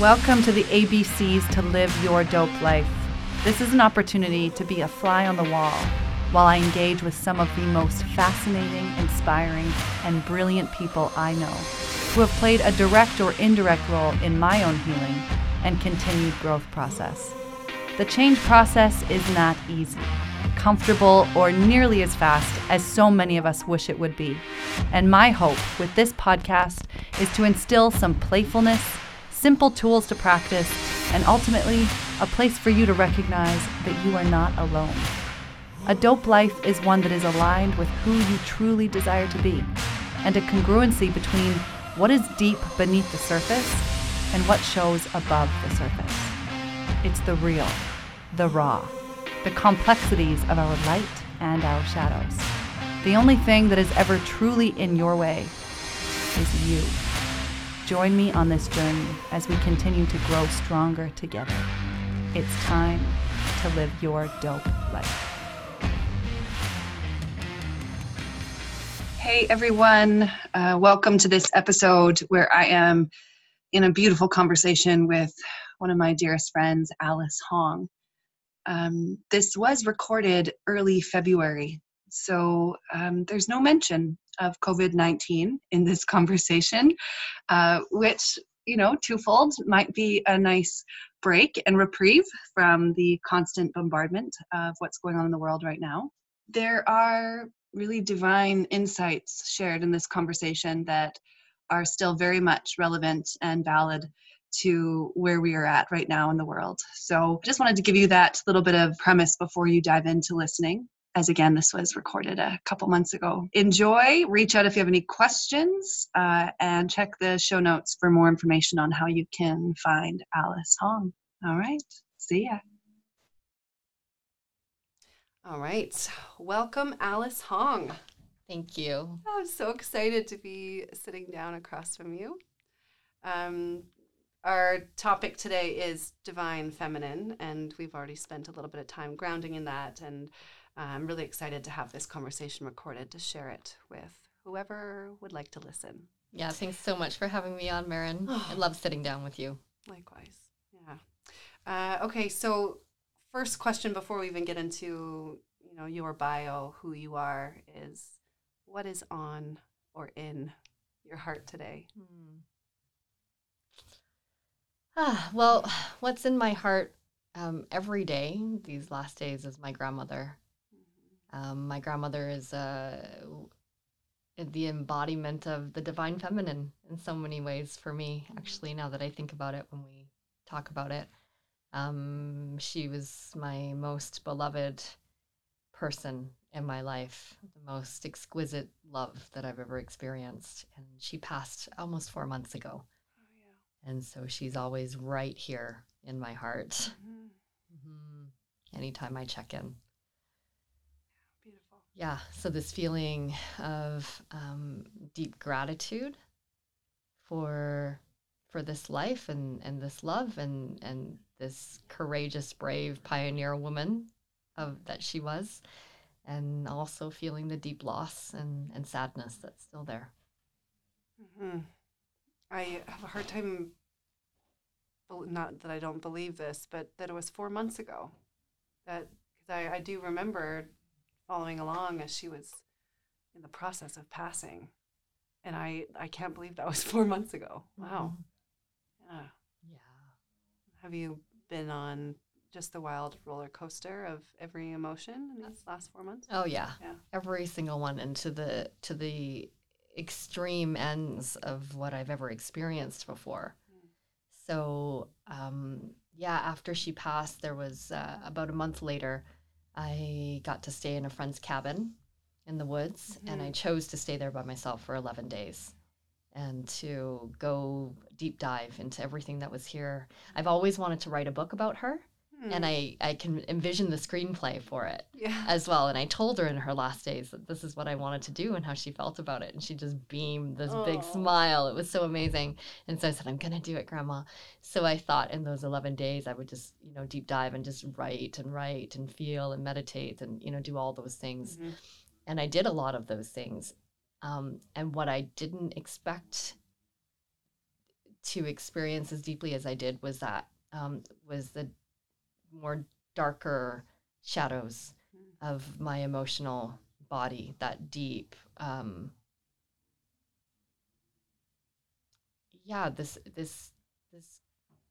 Welcome to the ABCs to Live Your Dope Life. This is an opportunity to be a fly on the wall while I engage with some of the most fascinating, inspiring, and brilliant people I know who have played a direct or indirect role in my own healing and continued growth process. The change process is not easy, comfortable, or nearly as fast as so many of us wish it would be. And my hope with this podcast is to instill some playfulness, simple tools to practice, and ultimately a place for you to recognize that you are not alone. A dope life is one that is aligned with who you truly desire to be, and a congruency between what is deep beneath the surface and what shows above the surface. It's the real, the raw, the complexities of our light and our shadows. The only thing that is ever truly in your way is you. Join me on this journey as we continue to grow stronger together. It's time to live your dope life. Hey everyone, uh, welcome to this episode where I am in a beautiful conversation with one of my dearest friends, Alice Hong. Um, this was recorded early February, so um, there's no mention of COVID 19 in this conversation, uh, which, you know, twofold might be a nice break and reprieve from the constant bombardment of what's going on in the world right now. There are really divine insights shared in this conversation that are still very much relevant and valid to where we are at right now in the world. So, just wanted to give you that little bit of premise before you dive into listening. As again, this was recorded a couple months ago. Enjoy, reach out if you have any questions, uh, and check the show notes for more information on how you can find Alice Hong. All right, see ya. All right. Welcome, Alice Hong. Thank you. I'm so excited to be sitting down across from you. Um, our topic today is divine feminine, and we've already spent a little bit of time grounding in that. And I'm really excited to have this conversation recorded to share it with whoever would like to listen. Yeah, thanks so much for having me on, Marin. I love sitting down with you. Likewise. Yeah. Uh, okay, so first question before we even get into you know your bio, who you are, is what is on or in your heart today? Hmm. Ah, well, what's in my heart um, every day these last days is my grandmother. Um, my grandmother is uh, the embodiment of the divine feminine in so many ways for me, actually, now that I think about it when we talk about it. Um, she was my most beloved person in my life, the most exquisite love that I've ever experienced. And she passed almost four months ago. Oh, yeah. And so she's always right here in my heart. Mhm. hmm Anytime I check in. Yeah. So this feeling of um, deep gratitude for for this life and and this love and and this courageous, brave pioneer woman of that she was, and also feeling the deep loss and and sadness that's still there. hmm I have a hard time. Not that I don't believe this, but that it was four months ago. That because I, I do remember following along as she was in the process of passing, and I I can't believe that was four months ago. Wow. Yeah. Yeah. Have you been on just the wild roller coaster of every emotion in these last four months? Oh yeah. Yeah. Every single one and to the to the extreme ends of what I've ever experienced before. Mm. So um, yeah, after she passed, there was uh, about a month later, I got to stay in a friend's cabin in the woods, and I mm-hmm. chose to stay there by myself for eleven days, and to go deep dive into everything that was here. I've always wanted to write a book about her, and I I can envision the screenplay for it yeah. as well. And I told her in her last days that this is what I wanted to do and how she felt about it. And she just beamed this big smile. It was so amazing. And so I said, I'm going to do it, Grandma. So I thought in those 11 days, I would just, you know, deep dive and just write and write and feel and meditate and, you know, do all those things. Mhm. And I did a lot of those things. Um, and what I didn't expect to experience as deeply as I did was that um, was the more darker shadows Mm. of my emotional body, that deep, um, yeah, this, this, this,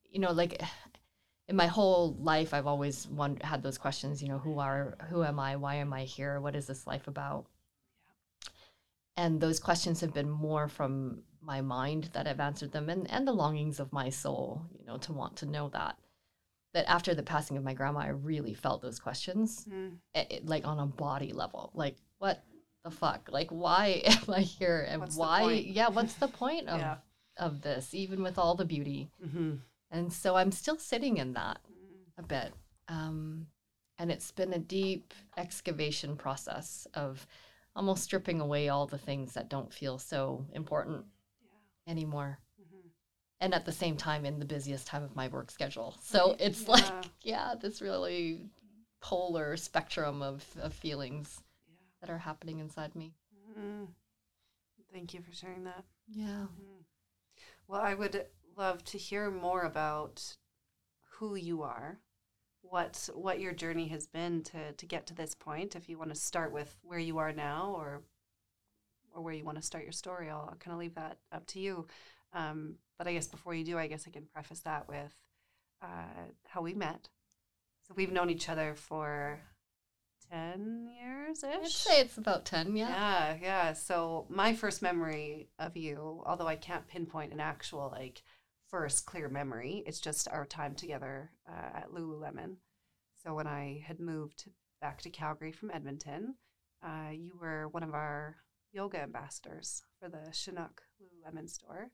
you know, like in my whole life, I've always wondered, had those questions, you know, who are, who am I? Why am I here? What is this life about? And those questions have been more from my mind that I've answered them and, and the longings of my soul, you know, to want to know that. That after the passing of my grandma, I really felt those questions Mm. it, it- like on a body level like what the fuck like why am i here and What's why yeah what's the point of Yeah. of this even with all the beauty Mm-hmm. and so i'm still sitting in that a bit um and it's been a deep excavation process of almost stripping away all the things that don't feel so important Yeah. anymore. And at the same time in the busiest time of my work schedule so it's like Yeah. yeah this really polar spectrum of, of feelings Yeah. that are happening inside me Mm. Thank you for sharing that. yeah Mhm. Well, I would love to hear more about who you are, what what your journey has been to to get to this point. If you want to start with where you are now, or or where you want to start your story, I'll, I'll kind of leave that up to you. Um, but I guess before you do, I guess I can preface that with uh, how we met. So we've known each other for ten years ish. i'd say it's about 10 yeah Yeah, yeah. So my first memory of you, although I can't pinpoint an actual like first clear memory, it's just our time together uh, at Lululemon. So when I had moved back to Calgary from Edmonton, uh, you were one of our yoga ambassadors for the Chinook Lululemon store,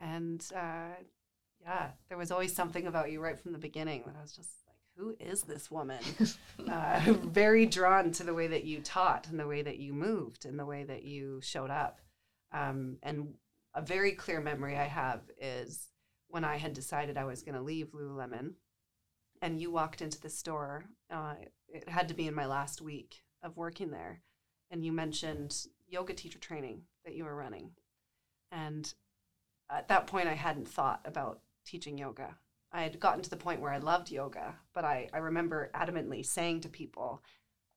and uh, yeah, there was always something about you right from the beginning that I was just like, who is this woman? uh, very drawn to the way that you taught and the way that you moved and the way that you showed up. Um, and a very clear memory I have is when I had decided I was going to leave Lululemon, and you walked into the store. Uh, it had to be in my last week of working there, and you mentioned yoga teacher training that you were running. And at that point, I hadn't thought about teaching yoga. I had gotten to the point where I loved yoga, but I, I remember adamantly saying to people,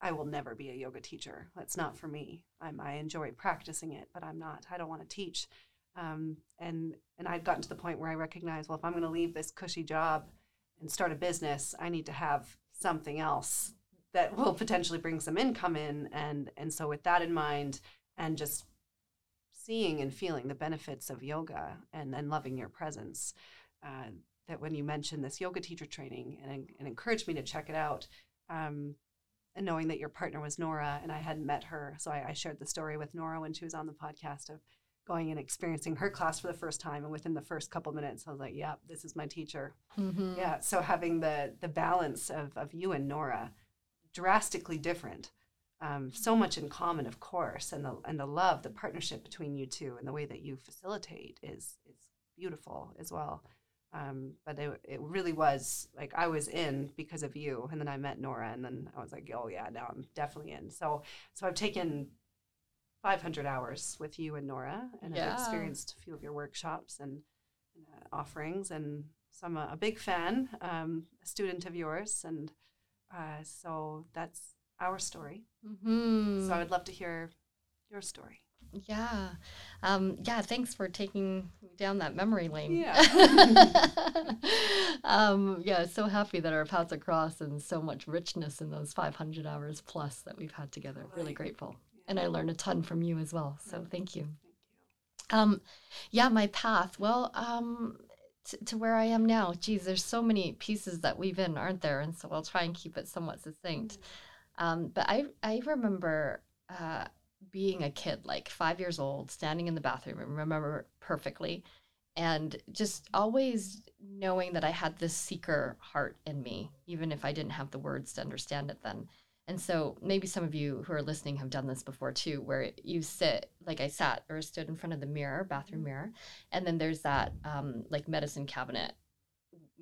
I will never be a yoga teacher. That's not for me. I'm, I enjoy practicing it, but I'm not. I don't want to teach. Um, and and I'd gotten to the point where I recognized, well, if I'm going to leave this cushy job and start a business, I need to have something else that will potentially bring some income in. And and so with that in mind, and just seeing and feeling the benefits of yoga and and loving your presence, uh, that when you mentioned this yoga teacher training and, and encouraged me to check it out, um, and knowing that your partner was Nora and I hadn't met her, so I, I shared the story with Nora when she was on the podcast of going and experiencing her class for the first time, and within the first couple minutes, I was like, "Yep, this is my teacher." Mhm. Yeah. So having the the balance of of you and Nora, drastically different. Um, so much in common, of course, and the and the love, the partnership between you two, and the way that you facilitate is is beautiful as well. Um, but it, it really was like I was in because of you, and then I met Nora, and then I was like, oh yeah, now I'm definitely in. So so I've taken 500 hours with you and Nora, and Yeah. I've experienced a few of your workshops and uh, offerings, and so I'm a, a big fan, um, a student of yours, and uh, so that's our story. Mhm. So I would love to hear your story. Yeah. Um, yeah, thanks for taking me down that memory lane. Yeah. um, yeah, so happy that our paths are crossed and so much richness in those 500 hours plus that we've had together. Really Totally. grateful. And I learned a ton from you as well. So thank you. Thank you. Um, yeah, my path. Well, um, t- to where I am now. Geez, there's so many pieces that weave in, aren't there? And so I'll try and keep it somewhat succinct. Um, but I I remember uh, being a kid, like five years old, standing in the bathroom. I remember perfectly, and just always knowing that I had this seeker heart in me, even if I didn't have the words to understand it then. And so maybe some of you who are listening have done this before too, where you sit, like I sat or stood in front of the mirror, bathroom mirror, and then there's that um, like medicine cabinet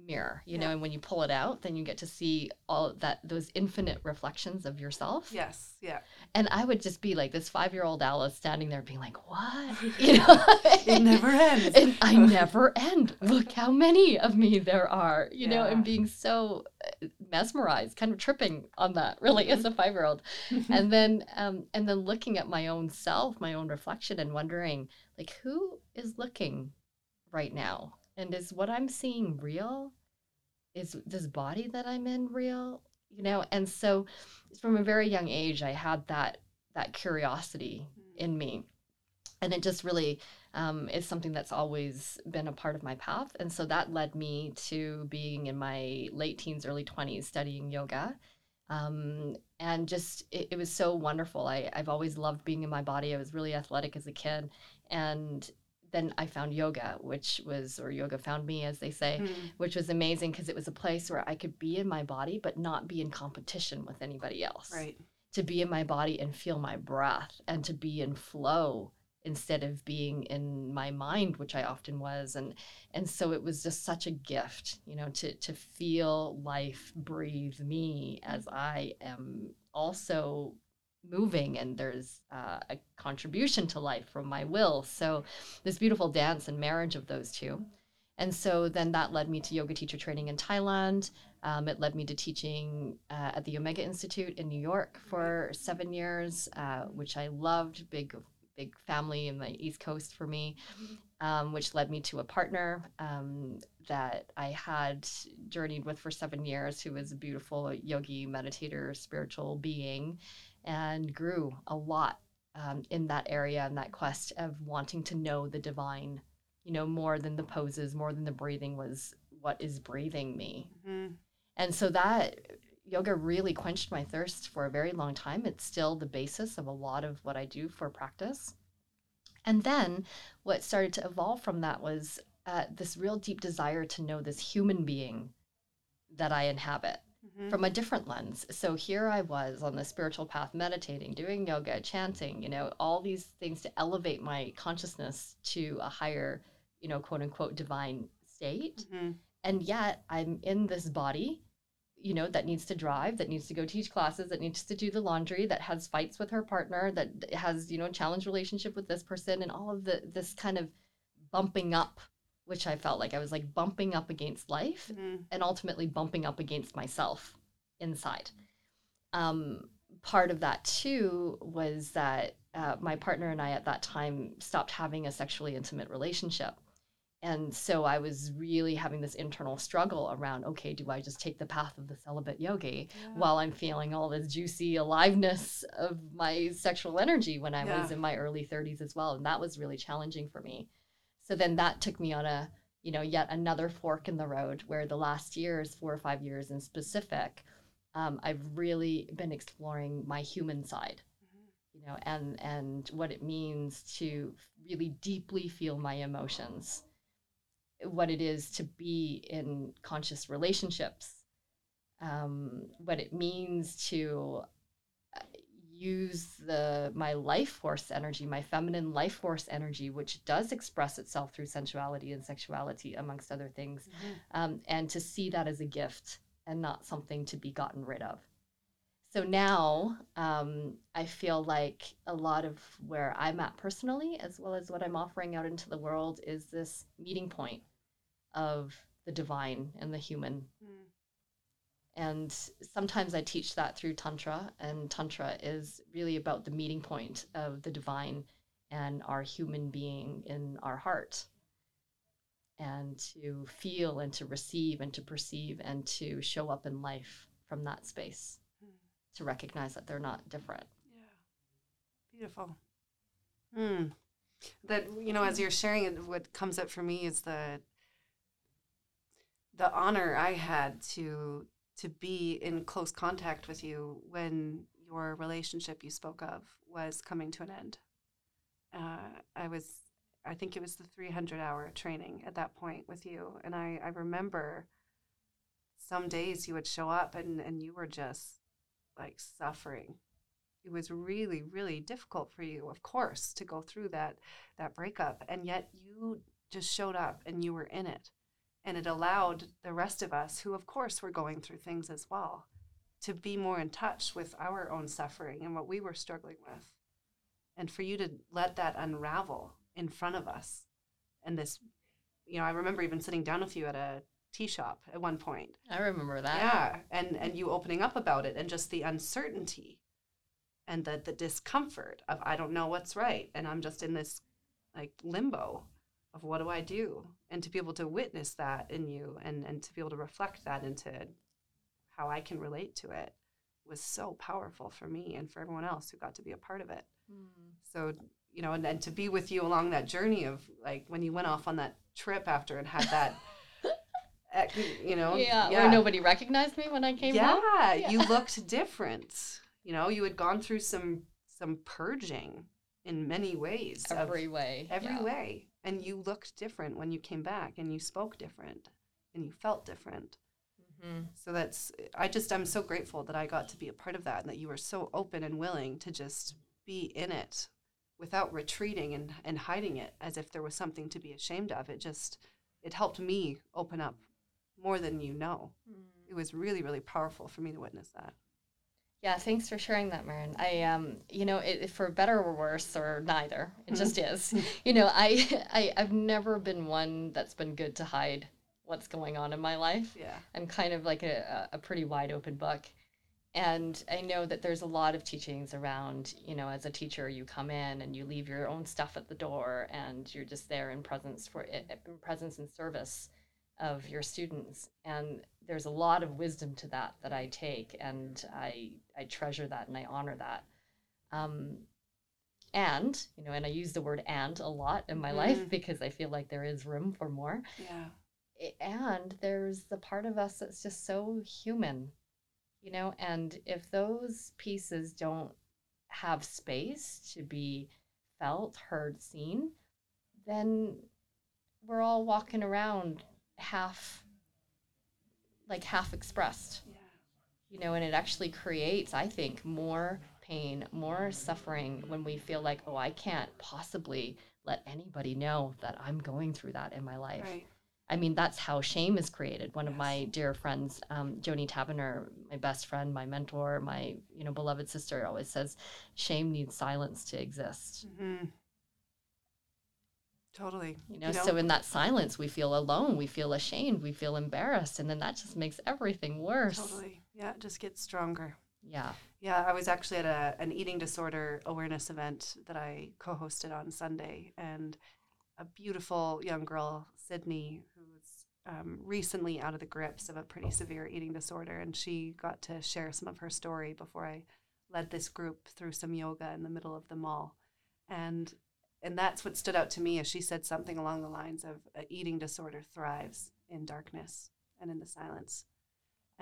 mirror, you know, and when you pull it out, then you get to see all that those infinite reflections of yourself. Yes. Yeah. And I would just be like this five year old Alice standing there being like, What? You know? It never ends. and I never end. Look how many of me there are, you know, and being so uh, mesmerized, kind of tripping on that really as a five year old. and then um and then looking at my own self, my own reflection and wondering like who is looking right now? And is what I'm seeing real? Is this body that I'm in real? You know, and so from a very young age I had that that curiosity in me. And it just really um, is something that's always been a part of my path. And so that led me to being in my late teens, early 20s, studying yoga. Um, and just, it, it was so wonderful. I, I've always loved being in my body. I was really athletic as a kid. And then I found yoga, which was, or yoga found me, as they say, Mm. which was amazing because it was a place where I could be in my body, but not be in competition with anybody else Right. to be in my body and feel my breath and to be in flow instead of being in my mind which i often was and and so it was just such a gift you know to to feel life breathe me as i am also moving and there's uh, a contribution to life from my will. So this beautiful dance and marriage of those two. And so then that led me to yoga teacher training in thailand. Um, it led me to teaching uh, at the Omega Institute in New York for seven years, uh, which I loved. Big, big family in the East Coast for me, um, which led me to a partner um, that I had journeyed with for seven years, who was a beautiful yogi, meditator, spiritual being, and grew a lot um, in that area and that quest of wanting to know the divine. You know, more than the poses, more than the breathing was what is breathing me Mhm. and so that yoga really quenched my thirst for a very long time. It's still the basis of a lot of what I do for practice. And then what started to evolve from that was uh, this real deep desire to know this human being that I inhabit Mhm. from a different lens. So here I was on the spiritual path, meditating, doing yoga, chanting, you know, all these things to elevate my consciousness to a higher, you know, quote unquote divine state Mhm. and yet i'm in this body you know that needs to drive that needs to go teach classes that needs to do the laundry that has fights with her partner that has you know a challenge relationship with this person and all of the this kind of bumping up which i felt like i was like bumping up against life Mhm. and ultimately bumping up against myself inside. Um, part of that too was that uh, my partner and I at that time stopped having a sexually intimate relationship. And so I was really having this internal struggle around okay, do I just take the path of the celibate yogi Yeah. while I'm feeling all this juicy aliveness of my sexual energy when I was in my early 30s as well? And that was really challenging for me. So then that took me on a you know, yet another fork in the road where the last years, four or five years in specific, um, I've really been exploring my human side, you know, and and what it means to really deeply feel my emotions, what it is to be in conscious relationships, um, what it means to use the my life force energy my feminine life force energy which does express itself through sensuality and sexuality amongst other things Mhm. um, and to see that as a gift and not something to be gotten rid of so now um, i feel like a lot of where i'm at personally as well as what i'm offering out into the world is this meeting point of the divine and the human Mhm. And sometimes I teach that through Tantra, and Tantra is really about the meeting point of the divine and our human being in our heart. And to feel and to receive and to perceive and to show up in life from that space, Mhm. to recognize that they're not different. Yeah. Beautiful. Hmm. That you know, as you're sharing it, what comes up for me is the the honor I had to to be in close contact with you when your relationship you spoke of was coming to an end. Uh, I was, I think it was the 300 hour training at that point with you, and I I remember some days you would show up and and you were just like suffering it was really really difficult for you of course to go through that that breakup and yet you just showed up and you were in it And it allowed the rest of us, who of course were going through things as well, to be more in touch with our own suffering and what we were struggling with. And for you to let that unravel in front of us. And this, you know, I remember even sitting down with you at a tea shop at one point. I remember that. Yeah. And and you opening up about it and just the uncertainty and the the discomfort of I don't know what's right. And I'm just in this like limbo of what do I do? And to be able to witness that in you and, and to be able to reflect that into how I can relate to it was so powerful for me and for everyone else who got to be a part of it. Mm. So, you know, and, and to be with you along that journey of like when you went off on that trip after and had that, you know, Yeah, where nobody recognized me when I came yeah, home. you looked different. You know, you had gone through some some purging in many ways. every way. every yeah. way. And you looked different when you came back and you spoke different and you felt different. Mhm. So that's, I just, I'm so grateful that I got to be a part of that and that you were so open and willing to just be in it without retreating and, and hiding it as if there was something to be ashamed of. It just, it helped me open up more than you know. It was really, really powerful for me to witness that. Yeah, thanks for sharing that, Marin. I, um, you know, it, for better or worse, or neither, it just is. You know, I, I, I've never been one that's been good to hide what's going on in my life. Yeah. I'm kind of like a, a pretty wide open book. And I know that there's a lot of teachings around, you know, as a teacher, you come in and you leave your own stuff at the door and you're just there in presence for in presence and service of your students. And there's a lot of wisdom to that that I take and I, I treasure that and I honor that. Um, and, you know, and I use the word and a lot in my life Mhm. because I feel like there is room for more Yeah. and there's the part of us that's just so human you know and if those pieces don't have space to be felt heard seen then we're all walking around half like half expressed Yeah. You know and it actually creates i think more pain more suffering when we feel like oh i can't possibly let anybody know that i'm going through that in my life Right. I mean, that's how shame is created. One of my dear friends, um, Joni Tavener, my best friend, my mentor, my you know beloved sister, always says, shame needs silence to exist. hmm Totally. You know, so in that silence, we feel alone, we feel ashamed, we feel embarrassed, and then that just makes everything worse. Totally. Yeah, it just gets stronger. Yeah. Yeah, I was actually at a, an eating disorder awareness event that I co hosted on Sunday, and a beautiful young girl, Sydney, who's um, recently out of the grips of a pretty severe eating disorder, and she got to share some of her story before I led this group through some yoga in the middle of the mall. And and that's what stood out to me as she said something along the lines of "A eating disorder thrives in darkness and in the silence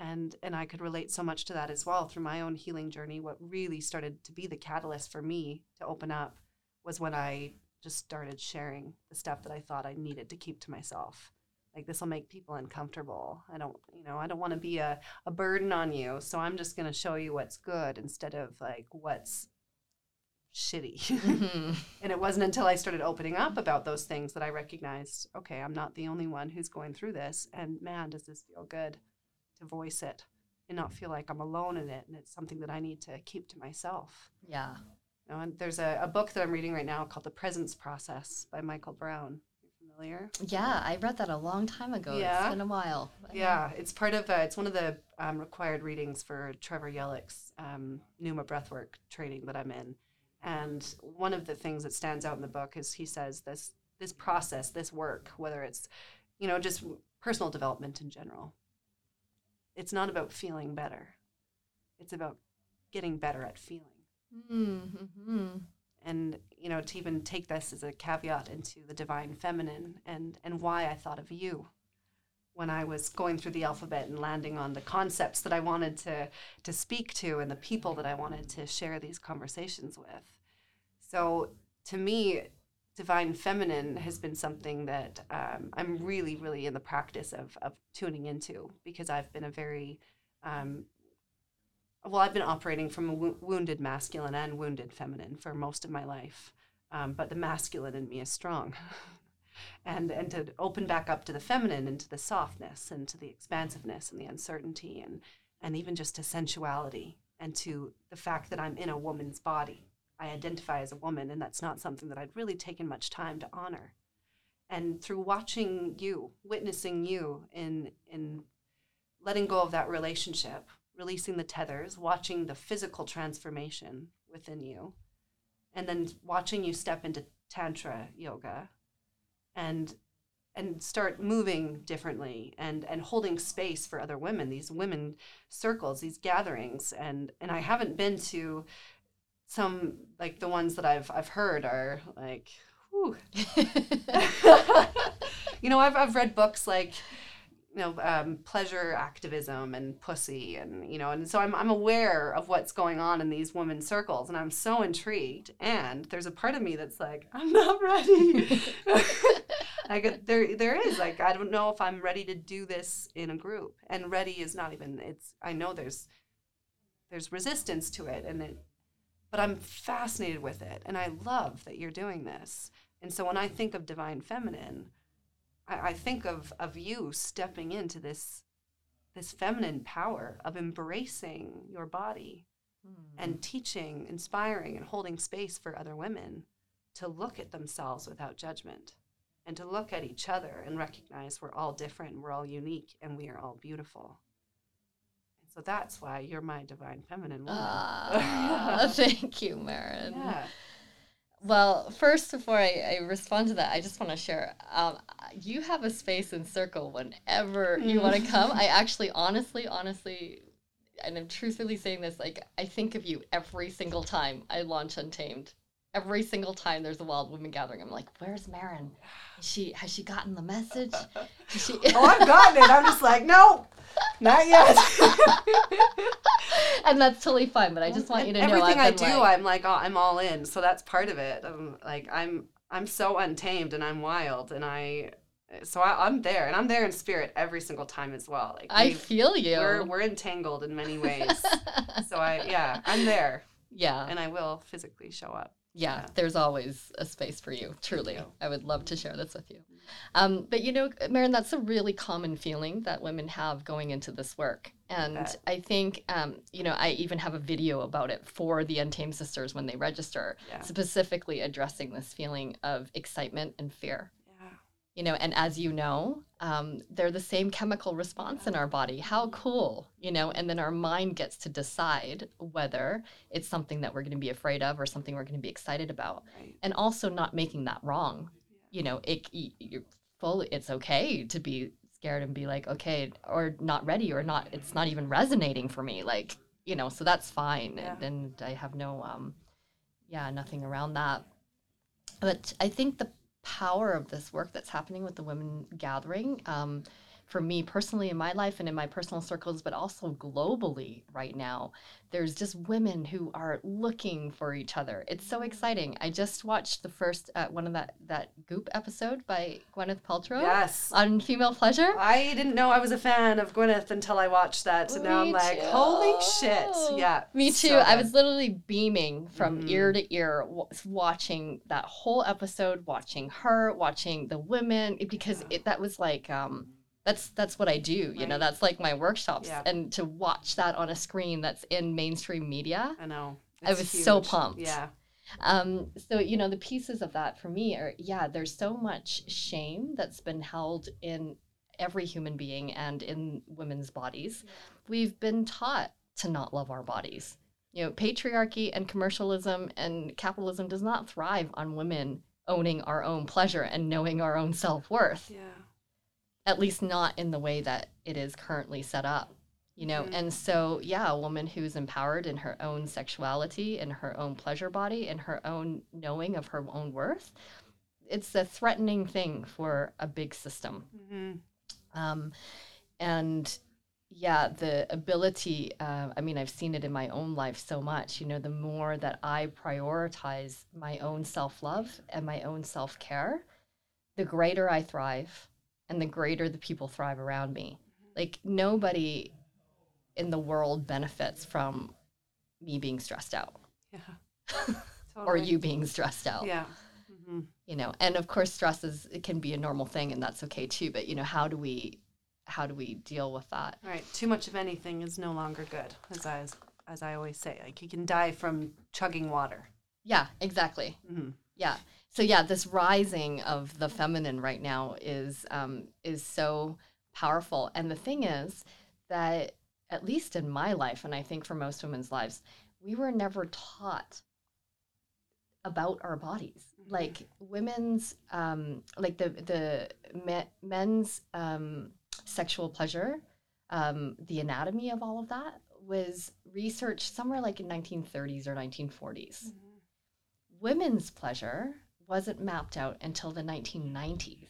and and I could relate so much to that as well through my own healing journey. What really started to be the catalyst for me to open up was when I just started sharing the stuff that I thought I needed to keep to myself. Like this will make people uncomfortable. I don't, you know, I don't want to be a, a burden on you. So I'm just going to show you what's good instead of like what's shitty. Mhm. and it wasn't until I started opening up about those things that I recognized, okay, I'm not the only one who's going through this. And man, does this feel good to voice it and not feel like I'm alone in it. And it's something that I need to keep to myself. yeah. You know, and there's a, a book that I'm reading right now called The Presence Process by Michael Brown. Familiar? Yeah. I read that a long time ago. Yeah. It's been a while. Yeah, it's part of, uh, it's one of the um, required readings for Trevor Yellick's um, Numa Breathwork training that I'm in. And one of the things that stands out in the book is he says this this process, this work, whether it's, you know, just personal development in general, it's not about feeling better. It's about getting better at feeling. Mm-hmm. And, you know, to even take this as a caveat into the divine feminine and, and why I thought of you when I was going through the alphabet and landing on the concepts that I wanted to, to speak to and the people that I wanted to share these conversations with. So to me, divine feminine has been something that um, I'm really, really in the practice of, of tuning into because I've been a very, um, well, I've been operating from a wo- wounded masculine and wounded feminine for most of my life. Um, but the masculine in me is strong. and and to open back up to the feminine and to the softness and to the expansiveness and the uncertainty and and even just to sensuality and to the fact that I'm in a woman's body. I identify as a woman, and that's not something that I'd really taken much time to honor. And through watching you, witnessing you in in letting go of that relationship, releasing the tethers, watching the physical transformation within you, and then watching you step into tantra yoga and and start moving differently and and holding space for other women these women circles these gatherings and and I haven't been to some like the ones that I've I've heard are like whew. you know I've I've read books like you know um, pleasure activism and pussy and you know and so I'm, I'm aware of what's going on in these women's circles and i'm so intrigued and there's a part of me that's like i'm not ready like there there is like i don't know if i'm ready to do this in a group and ready is not even it's i know there's there's resistance to it and it but i'm fascinated with it and i love that you're doing this and so when i think of divine feminine I, I think of of you stepping into this this feminine power of embracing your body hmm. and teaching, inspiring, and holding space for other women to look at themselves without judgment and to look at each other and recognize we're all different, we're all unique, and we are all beautiful. So that's why you're my divine feminine woman. Ah, thank you, Marin. yeah. Well, first, before I, I respond to that, I just want to share. Um, you have a space in Circle whenever you want to come. I actually, honestly, honestly, and I'm truthfully saying this, like, I think of you every single time I launch Untamed. Every single time there's a Wild Women gathering, I'm like, "Where's Marin? Is she has she gotten the message? She?" Oh, I've gotten it. I'm just like, no, not yet. and that's totally fine. But I just want you to know everything I do, like- I'm like, oh, I'm all in. So that's part of it. I'm like, I'm, I'm so untamed and I'm wild, and I, so I, I'm there, and I'm there in spirit every single time as well. Like I feel you. we're we're entangled in many ways. so I, yeah, I'm there, yeah. and I will physically show up. Yeah, Yeah. there's always a space for you. Truly. I would love to share this with you. Um, but you know, Marin, that's a really common feeling that women have going into this work, and. I think, um, you know, I even have a video about it for the Untamed Sisters when they register, Yeah. specifically addressing this feeling of excitement and fear. You know, and as you know, um, they're the same chemical response in our body. How cool, you know? And then our mind gets to decide whether it's something that we're going to be afraid of or something we're going to be excited about Right. and also not making that wrong. You know, it you're fully. It's okay to be scared and be like, okay, or not ready, or not. It's not even resonating for me. Like, you know, so that's fine, Yeah. and, and I have no, um, yeah, nothing around that. But I think the power of this work that's happening with the women gathering. Um, for me personally in my life and in my personal circles, but also globally right now, there's just women who are looking for each other. It's so exciting. I just watched the first uh, one of that that Goop episode by Gwyneth Paltrow Yes. on female pleasure. I didn't know I was a fan of Gwyneth until I watched that. So now I'm Me like, too. holy shit. Yeah. Me too. so I was literally beaming from Mhm. ear to ear w- watching that whole episode, watching her, watching the women because it, that was like um that's that's what I do, you know. That's like my workshops Yeah. and to watch that on a screen that's in mainstream media. I know. I It's was so pumped. Yeah. Um, so you know the pieces of that for me are yeah there's so much shame that's been held in every human being and in women's bodies we've been taught to not love our bodies you know patriarchy and commercialism and capitalism does not thrive on women owning our own pleasure and knowing our own self-worth Yeah. At least not in the way that it is currently set up you know? Mhm. and so yeah a woman who's empowered in her own sexuality in her own pleasure body in her own knowing of her own worth it's a threatening thing for a big system. Hmm um, and yeah the ability uh, i mean i've seen it in my own life so much you know the more that i prioritize my own self-love and my own self-care the greater i thrive and the greater the people thrive around me like nobody in the world benefits from me being stressed out Yeah. Totally. or you being stressed out Yeah. Mhm. You know, and of course, stress is it can be a normal thing, and that's okay too. But you know, how do we how do we deal with that? Right. Too much of anything is no longer good, as I as I always say. Like you can die from chugging water. Yeah, exactly. hmm Yeah. So yeah, this rising of the feminine right now is um, is so powerful. And the thing is that at least in my life, and I think for most women's lives, we were never taught about our bodies. Mhm. Like women's, um, like the the me- men's um, sexual pleasure, um, the anatomy of all of that was researched somewhere like in 1930s or 1940s women's pleasure wasn't mapped out until the 1990s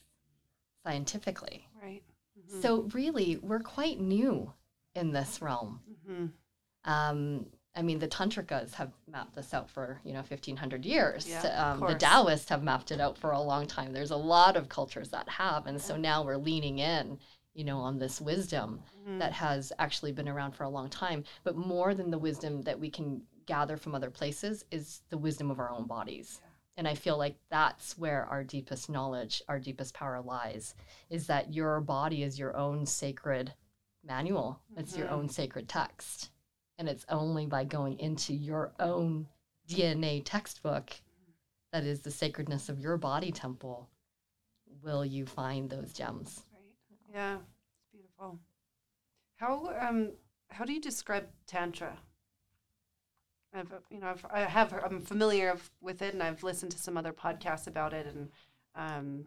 scientifically. Right. Mhm. So, really, we're quite new in this realm. Mhm. Um, I mean, the Tantrikas have mapped this out for, you know, 1500 years. Yeah, um, the. Taoists have mapped it out for a long time. There's a lot of cultures that have. And so now we're leaning in, you know, on this wisdom Mhm. that has actually been around for a long time. But more than the wisdom that we can gather from other places is the wisdom of our own bodies. And I feel like that's where our deepest knowledge, our deepest power lies, is that your body is your own sacred manual. It's your own sacred text. And it's only by going into your own DNA textbook that is the sacredness of your body temple will you find those gems. Right. Yeah. It's beautiful. How um how do you describe tantra? I've you know I've, I have I'm familiar with it and I've listened to some other podcasts about it and um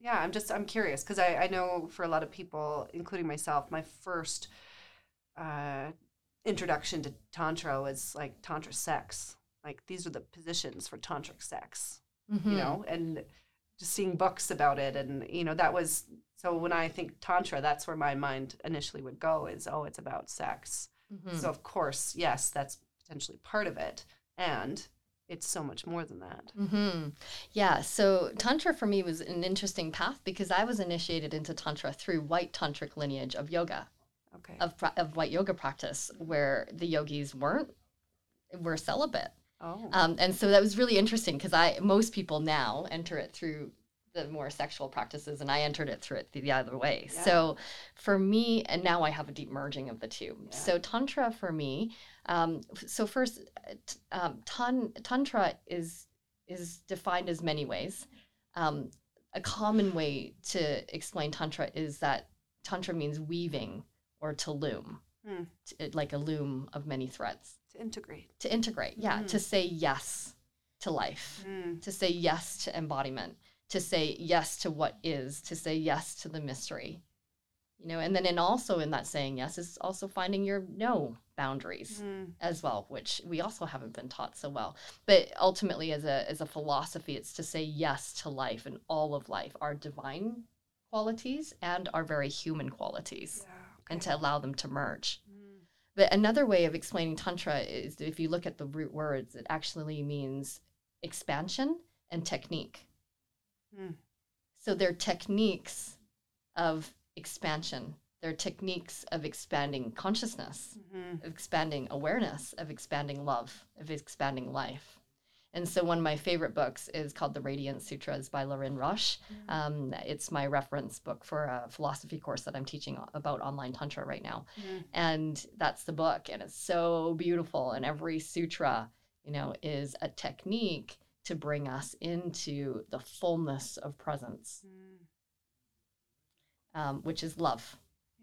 yeah I'm just I'm curious because I, I know for a lot of people including myself my first uh, introduction to tantra was like tantra sex like these are the positions for tantric sex Mm-hmm. you know, and just seeing books about it. And, you know, that was so when I think Tantra, that's where my mind initially would go is, oh, it's about sex. Mhm. So, of course, yes, that's potentially part of it. And it's so much more than that. hmm Yeah. So Tantra for me was an interesting path because I was initiated into Tantra through white tantric lineage of yoga, Okay. of, of white yoga practice, where the yogis weren't, were celibate. oh. Um, and so that was really interesting because I most people now enter it through the more sexual practices, and I entered it through it the other way. Yeah. So for me, and now I have a deep merging of the two. Yeah. So tantra for me, um, so first, uh, t- um, tan- tantra is is defined as many ways. Um, a common way to explain tantra is that tantra means weaving or to loom, t- like a loom of many threads to integrate. to integrate yeah Mhm. to say yes to life Mm. to say yes to embodiment to say yes to what is to say yes to the mystery you know and then and also in that saying yes is also finding your no boundaries Mm. as well which we also haven't been taught so well but ultimately as a as a philosophy it's to say yes to life and all of life our divine qualities and our very human qualities Yeah. and to allow them to merge Mm. but another way of explaining Tantra is if you look at the root words, it actually means expansion and technique. Hmm. So they're techniques of expansion, they're techniques of expanding consciousness, Mhm. of expanding awareness, of expanding love, of expanding life. And so one of my favorite books is called The Radiant Sutras by Lorin Roche. Um, it's my reference book for a philosophy course that I'm teaching about online Tantra right now Mm. and that's the book and it's so beautiful and every sutra you know is a technique to bring us into the fullness of presence Mm. Um, which is love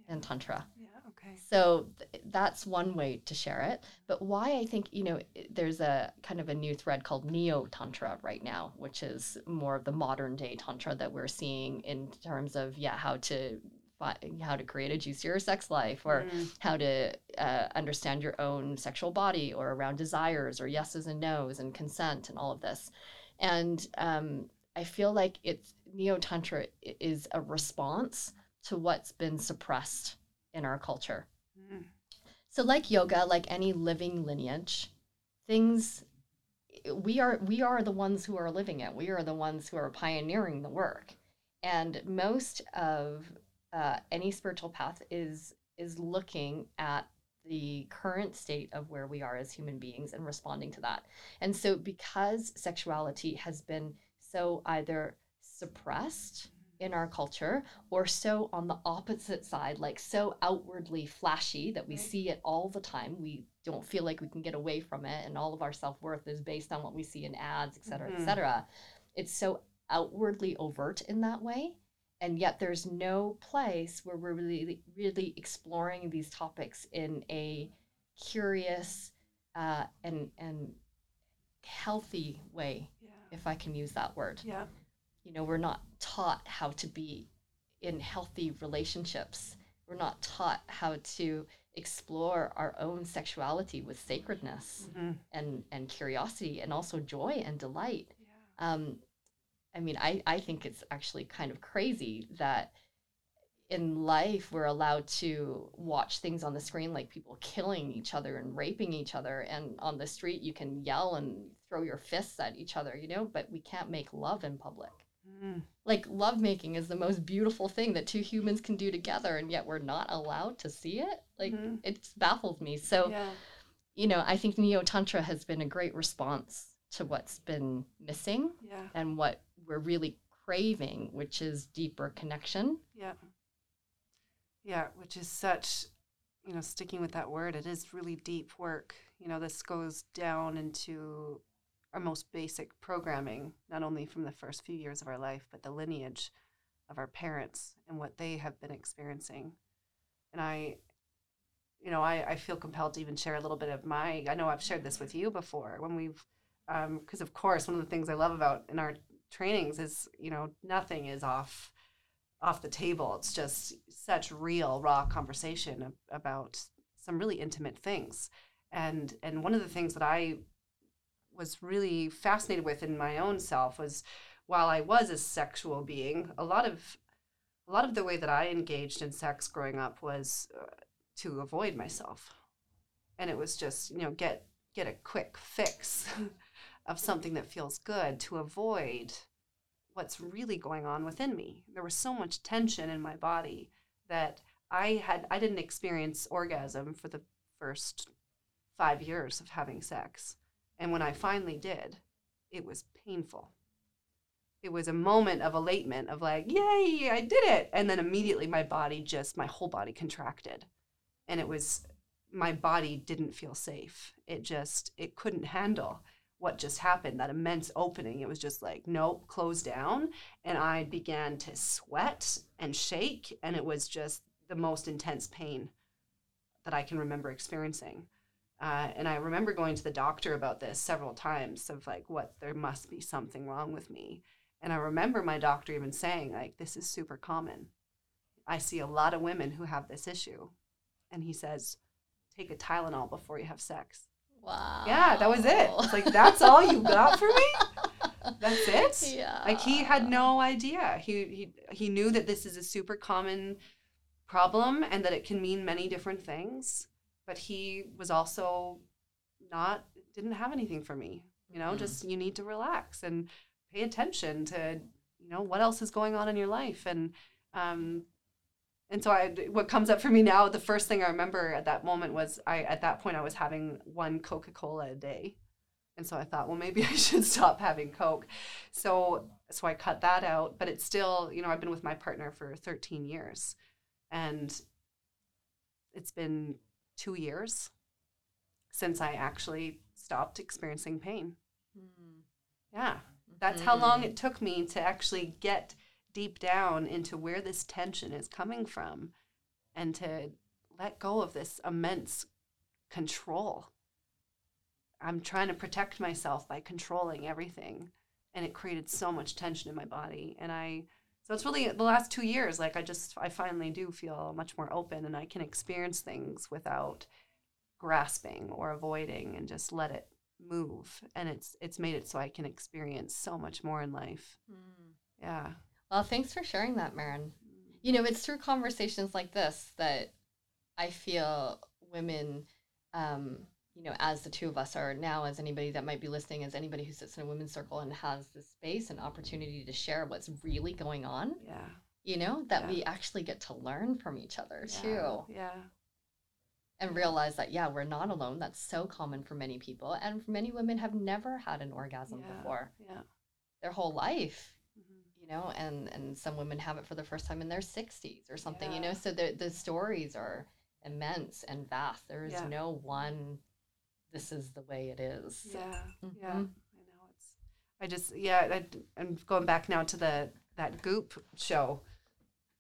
in tantra Yeah. Okay. so th- that's one way to share it but why i think you know there's a kind of a new thread called neo tantra right now which is more of the modern day tantra that we're seeing in terms of yeah how to how to create a juicier sex life or Mm. how to uh, understand your own sexual body or around desires or yeses and nos and consent and all of this. And um, I feel like it's neo tantra is a response to what's been suppressed in our culture. Mm. So, like yoga, like any living lineage, things we are we are the ones who are living it. We are the ones who are pioneering the work, and most of uh, any spiritual path is is looking at the current state of where we are as human beings and responding to that. And so, because sexuality has been so either suppressed in our culture or so on the opposite side like so outwardly flashy that we Right. see it all the time we don't feel like we can get away from it and all of our self-worth is based on what we see in ads et cetera Mhm. et cetera it's so outwardly overt in that way and yet there's no place where we're really really exploring these topics in a curious uh, and and healthy way Yeah. if i can use that word Yeah. You know we're not taught how to be in healthy relationships we're not taught how to explore our own sexuality with sacredness Mhm. and and curiosity and also joy and delight Yeah. um i mean i i think it's actually kind of crazy that in life we're allowed to watch things on the screen like people killing each other and raping each other and on the street you can yell and throw your fists at each other you know but we can't make love in public Mm. like lovemaking is the most beautiful thing that two humans can do together and yet we're not allowed to see it like Mhm. it's baffled me so yeah. you know i think neo tantra has been a great response to what's been missing Yeah. and what we're really craving which is deeper connection Yeah. Yeah, which is such, you know, sticking with that word, it is really deep work. You know, this goes down into our most basic programming, not only from the first few years of our life, but the lineage of our parents and what they have been experiencing. And I, you know, I, I feel compelled to even share a little bit of my, I know I've shared this with you before when we've, um, because of course, one of the things I love about in our trainings is, you know, nothing is off off the table. It's just such real, raw conversation about some really intimate things. And and one of the things that I was really fascinated with in my own self was while I was a sexual being, a lot of a lot of the way that I engaged in sex growing up was uh, to avoid myself. And it was just, you know, get get a quick fix of something that feels good to avoid what's really going on within me. There was so much tension in my body that I had I didn't experience orgasm for the first 5 years of having sex. And when I finally did, it was painful. It was a moment of elatement of like, yay, I did it. And then immediately my body just my whole body contracted. And it was my body didn't feel safe. It just it couldn't handle what just happened, that immense opening. It was just like, nope, close down. And I began to sweat and shake. And it was just the most intense pain that I can remember experiencing. Uh, and I remember going to the doctor about this several times of like, what, there must be something wrong with me. And I remember my doctor even saying, like, this is super common. I see a lot of women who have this issue. And he says, take a Tylenol before you have sex. wow Yeah, that was it. It's like that's all you got for me. That's it. yeah Like he had no idea. He he he knew that this is a super common problem and that it can mean many different things. But he was also not didn't have anything for me. You know, Mhm. just you need to relax and pay attention to you know what else is going on in your life and um and so I what comes up for me now the first thing I remember at that moment was I at that point I was having one Coca-Cola a day. And so I thought, well, maybe I should stop having Coke. So, so I cut that out. But it's still, you know, I've been with my partner for 13 years, and it's been two years since I actually stopped experiencing pain. Hmm. Yeah, that's how long it took me to actually get deep down into where this tension is coming from, and to let go of this immense control. I'm trying to protect myself by controlling everything. And it created so much tension in my body. And I, so it's really the last two years, like I just, I finally do feel much more open and I can experience things without grasping or avoiding and just let it move. And it's, it's made it so I can experience so much more in life. Hmm. Yeah. well thanks for sharing that Marin you know it's through conversations like this that i feel women um, you know as the two of us are now as anybody that might be listening as anybody who sits in a women's circle and has this space and opportunity to share what's really going on Yeah. you know that Yeah. we actually get to learn from each other Yeah. too Yeah. and realize that yeah we're not alone that's so common for many people and many women have never had an orgasm Yeah. before Yeah. their whole life Mhm. you know and and some women have it for the first time in their 60s or something you know so the the stories are immense and vast there is no one this is the way it is Yeah, yeah. Mhm. I know it's. I just yeah. I, I'm going back now to the that Goop show.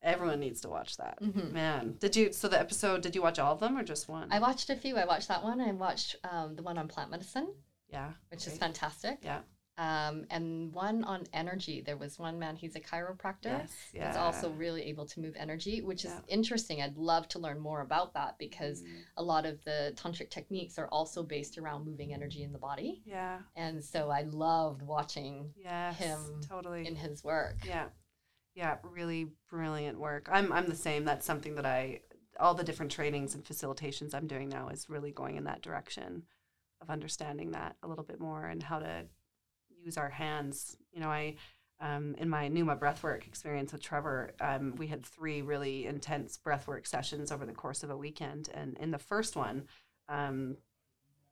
Everyone needs to watch that. Mhm. Man, did you? So the episode? Did you watch all of them or just one? i watched a few i watched that one i watched um, the one on plant medicine yeah. which is fantastic Yeah. Um, and one on energy there was one man he's a chiropractor Yes. Yeah. It's also really able to move energy, which is Yeah. interesting. I'd love to learn more about that because Mm. a lot of the tantric techniques are also based around moving energy in the body. Yeah. And so I loved watching Yes. him Totally. in his work. Yeah. Yeah, really brilliant work. I'm I'm the same. That's something that I all the different trainings and facilitations I'm doing now is really going in that direction of understanding that a little bit more and how to use our hands. You know, I um, in my Numa breathwork experience with Trevor, um, we had three really intense breathwork sessions over the course of a weekend, and in the first one, um,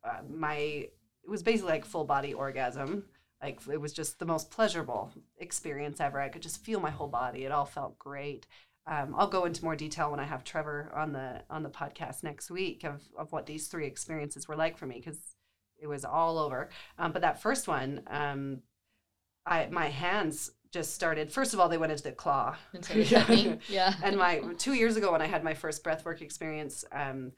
uh, my it was basically like full body orgasm. Like it was just the most pleasurable experience ever. I could just feel my whole body. It all felt great. Um, i'll go into more detail when i have trevor on the on the podcast next week of, of what these three experiences were like for me because it was all over um, but that first one um, i my hands just started first of all they went into the claw. Yeah. and my two years ago when I had my first breathwork experience, um,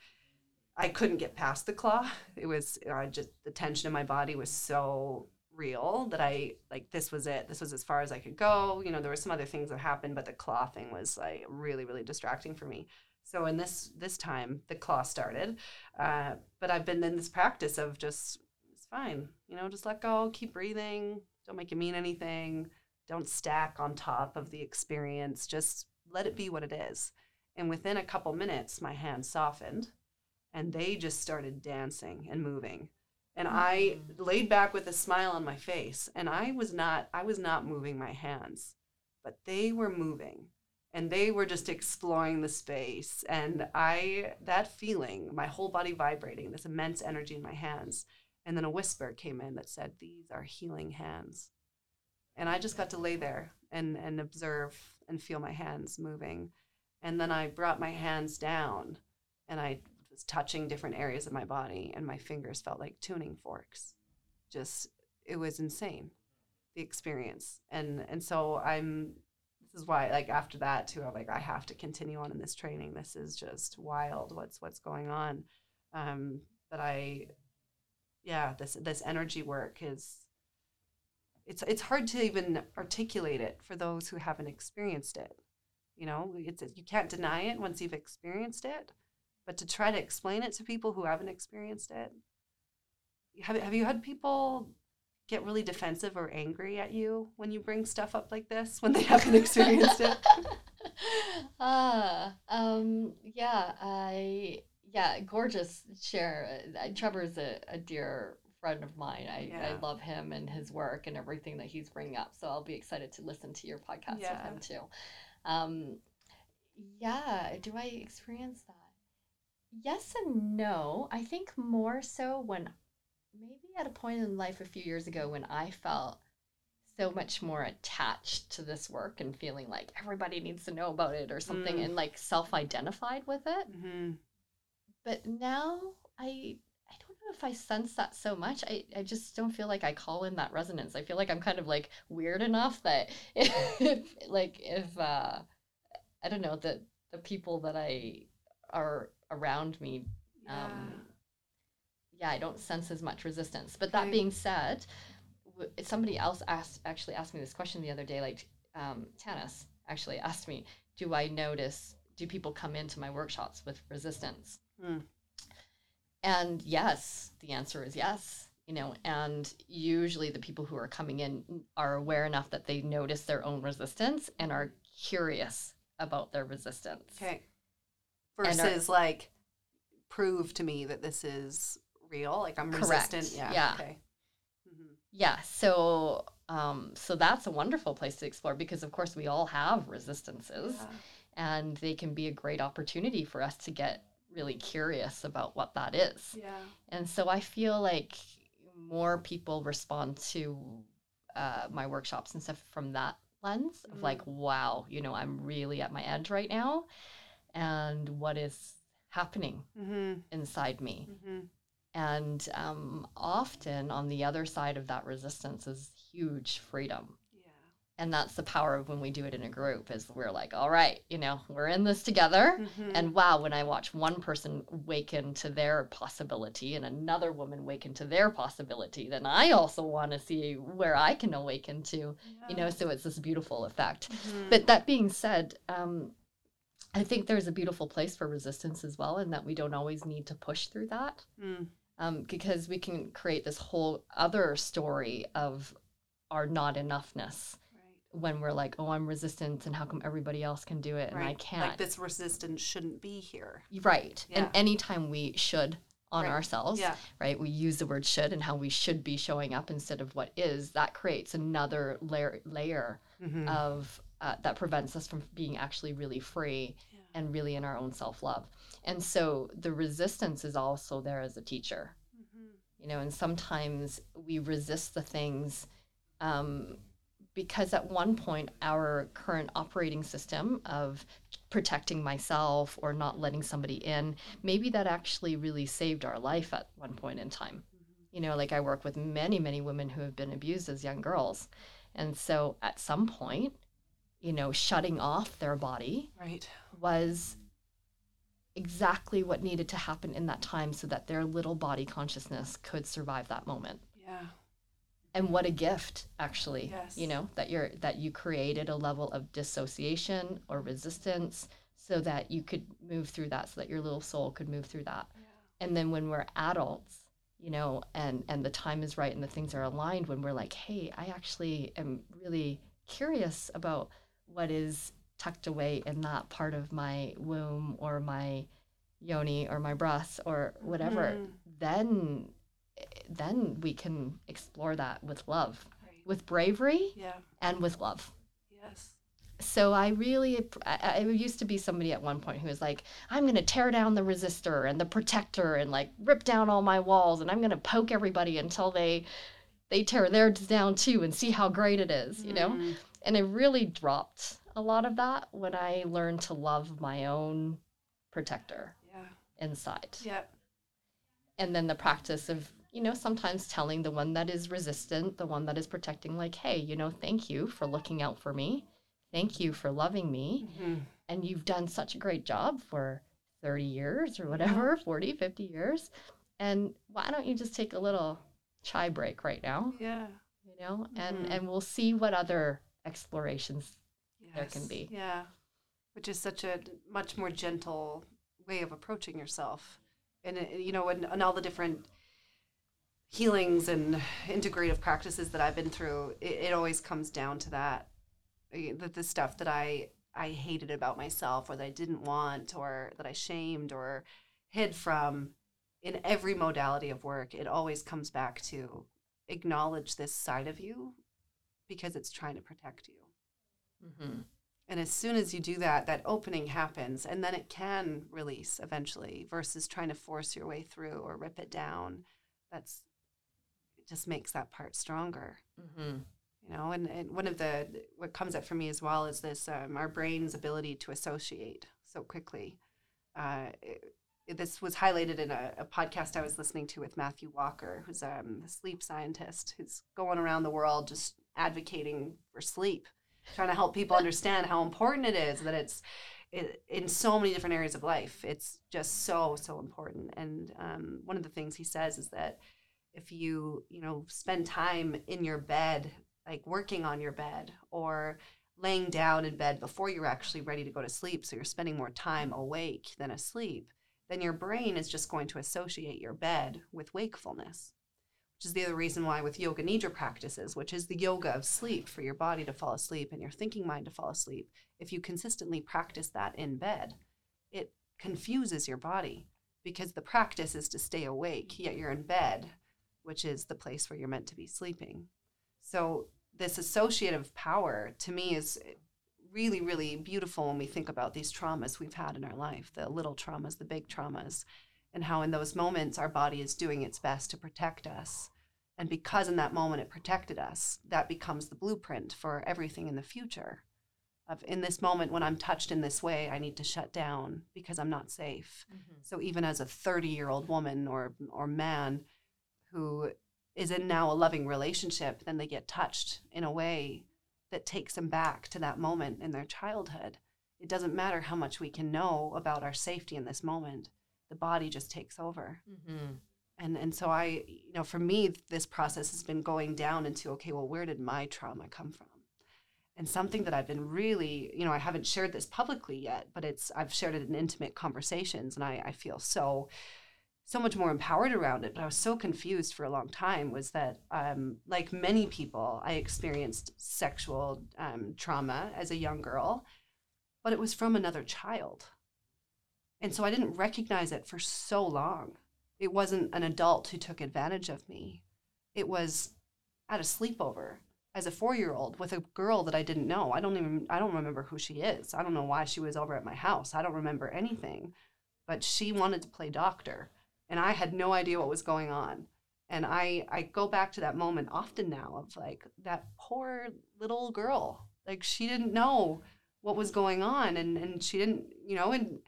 I couldn't get past the claw. It was I just the tension in my body was so real that I like this was it. This was as far as I could go. You know, there were some other things that happened, but the claw thing was like really, really distracting for me. So in this this time, the claw started, uh, but I've been in this practice of just it's fine. You know, just let go, keep breathing. Don't make it mean anything don't stack on top of the experience just let it be what it is and within a couple minutes my hands softened and they just started dancing and moving and i laid back with a smile on my face and i was not i was not moving my hands but they were moving and they were just exploring the space and i that feeling my whole body vibrating this immense energy in my hands and then a whisper came in that said these are healing hands and I just got to lay there and and observe and feel my hands moving. And then I brought my hands down and I was touching different areas of my body and my fingers felt like tuning forks. Just it was insane the experience. And and so I'm this is why like after that too I'm like I have to continue on in this training. This is just wild what's what's going on. Um but I yeah, this this energy work is it's it's hard to even articulate it for those who haven't experienced it. You know, it's you can't deny it once you've experienced it, but to try to explain it to people who haven't experienced it. Have have you had people get really defensive or angry at you when you bring stuff up like this when they haven't experienced it? Ah, um, yeah, I, yeah, gorgeous share. Uh, Trevor's a, a dear friend of mine. I, Yeah. I love him and his work and everything that he's bringing up. So I'll be excited to listen to your podcast Yeah. with him too. Um, yeah, do I experience that? Yes and no. I think more so when maybe at a point in life a few years ago when I felt so much more attached to this work and feeling like everybody needs to know about it or something Mm. and like self-identified with it. Hmm but now i i don't know if i sense that so much. I i just don't feel like i call in that resonance. I feel like i'm kind of like weird enough that if like if uh i don't know that the people that i are around me um yeah i don't sense as much resistance but that being said w- somebody else asked actually asked me this question the other day like um tanis actually asked me do i notice do people come into my workshops with resistance Hmm. and yes the answer is yes you know and usually the people who are coming in are aware enough that they notice their own resistance and are curious about their resistance Okay. And are- Versus like prove to me that this is real. Like I'm Correct. resistant. Yeah. Yeah. Okay. hmm Yeah, so um, so that's a wonderful place to explore because of course we all have resistances and they can be a great opportunity for us to get really curious about what that is. Yeah. And so I feel like more people respond to uh, my workshops and stuff from that lens of Mm. like, wow, you know, I'm really at my edge right now, and what is happening Mm-hmm. inside me. Mm-hmm. And um, often on the other side of that resistance is huge freedom. Yeah. And that's the power of when we do it in a group is we're like, all right, you know, we're in this together. Mhm. And wow, when I watch one person waken to their possibility and another woman waken to their possibility, then I also want to see where I can awaken to, you know, so it's this beautiful effect. Mhm. But that being said, um, I think there's a beautiful place for resistance as well, and that we don't always need to push through that Mm. Um, because we can create this whole other story of our not enoughness Right. when we're like, oh, I'm resistant, and how come everybody else can do it and I can't? Like this resistance shouldn't be here. Right. Yeah. And anytime we should on Right. ourselves, Yeah. right, we use the word should and how we should be showing up instead of what is, that creates another layer layer Mm-hmm. of uh, that prevents us from being actually really free. And really in our own self love. And so the resistance is also there as a teacher, Mm-hmm. you know, and sometimes we resist the things um, because at one point our current operating system of protecting myself or not letting somebody in, maybe that actually really saved our life at one point in time. You know, like I work with many, many women who have been abused as young girls. And so at some point, you know, shutting off their body Right. was exactly what needed to happen in that time so that their little body consciousness could survive that moment Yeah. and what a gift actually Yes. you know that you're that you created a level of dissociation or resistance so that you could move through that so that your little soul could move through that Yeah. and then when we're adults you know and and the time is right and the things are aligned when we're like hey i actually am really curious about what is tucked away in that part of my womb or my yoni or my breasts or whatever Mhm. then then we can explore that with love Right. with bravery Yeah. and with love Yes. so i really I, I used to be somebody at one point who was like i'm going to tear down the resistor and the protector and like rip down all my walls and i'm going to poke everybody until they they tear theirs down too and see how great it is you know Mm. And I really dropped a lot of that when I learned to love my own protector Yeah. inside. Yeah. And then the practice of, you know, sometimes telling the one that is resistant, the one that is protecting, like, hey, you know, thank you for looking out for me. Thank you for loving me. hmm And you've done such a great job for 30 years or whatever, 40, 50 years. And why don't you just take a little chai break right now, Yeah. you know, and, Mhm. and we'll see what other explorations there can be. Yeah. Which is such a much more gentle way of approaching yourself. And, it, you know, and, and all the different healings and integrative practices that I've been through, it, it always comes down to that. eh, That the stuff that I, I hated about myself or that I didn't want or that I shamed or hid from in every modality of work, it always comes back to acknowledge this side of you because it's trying to protect you. Mm-hmm. And as soon as you do that, that opening happens, and then it can release eventually versus trying to force your way through or rip it down. That's it just makes that part stronger, Mm-hmm. you know. And, and one of the what comes up for me as well is this um, our brain's ability to associate so quickly. Uh, it- this was highlighted in a, a podcast I was listening to with Matthew Walker, who's um, a sleep scientist who's going around the world just advocating for sleep trying to help people understand how important it is that it's it, in so many different areas of life it's just so so important. And um, one of the things he says is that if you you know spend time in your bed like working on your bed or laying down in bed before you're actually ready to go to sleep so you're spending more time awake than asleep then your brain is just going to associate your bed with wakefulness which is the other reason why with yoga nidra practices, which is the yoga of sleep for your body to fall asleep and your thinking mind to fall asleep, if you consistently practice that in bed, it confuses your body because the practice is to stay awake, yet you're in bed, which is the place where you're meant to be sleeping. So this associative power to me is really, really beautiful when we think about these traumas we've had in our life, the little traumas, the big traumas and how in those moments our body is doing its best to protect us And because in that moment it protected us, that becomes the blueprint for everything in the future. Of in this moment when I'm touched in this way, I need to shut down because I'm not safe. Mm-hmm. So even as a 30 year old woman or or man who is in now a loving relationship, then they get touched in a way that takes them back to that moment in their childhood. It doesn't matter how much we can know about our safety in this moment. The body just takes over. Mm-hmm. And and so I, you know, for me, this process has been going down into okay, well, where did my trauma come from? And something that I've been really, you know, I haven't shared this publicly yet, but it's I've shared it in intimate conversations, and I, I feel so so much more empowered around it. But I was so confused for a long time. Was that um, like many people, I experienced sexual um, trauma as a young girl, but it was from another child, and so I didn't recognize it for so long it wasn't an adult who took advantage of me. It was at a sleepover as a four year old with a girl that I didn't know. I don't even I don't remember who she is. I don't know why she was over at my house. I don't remember anything. But she wanted to play doctor and I had no idea what was going on. And I I go back to that moment often now of like that poor little girl. Like she didn't know what was going on and and she didn't, you know, and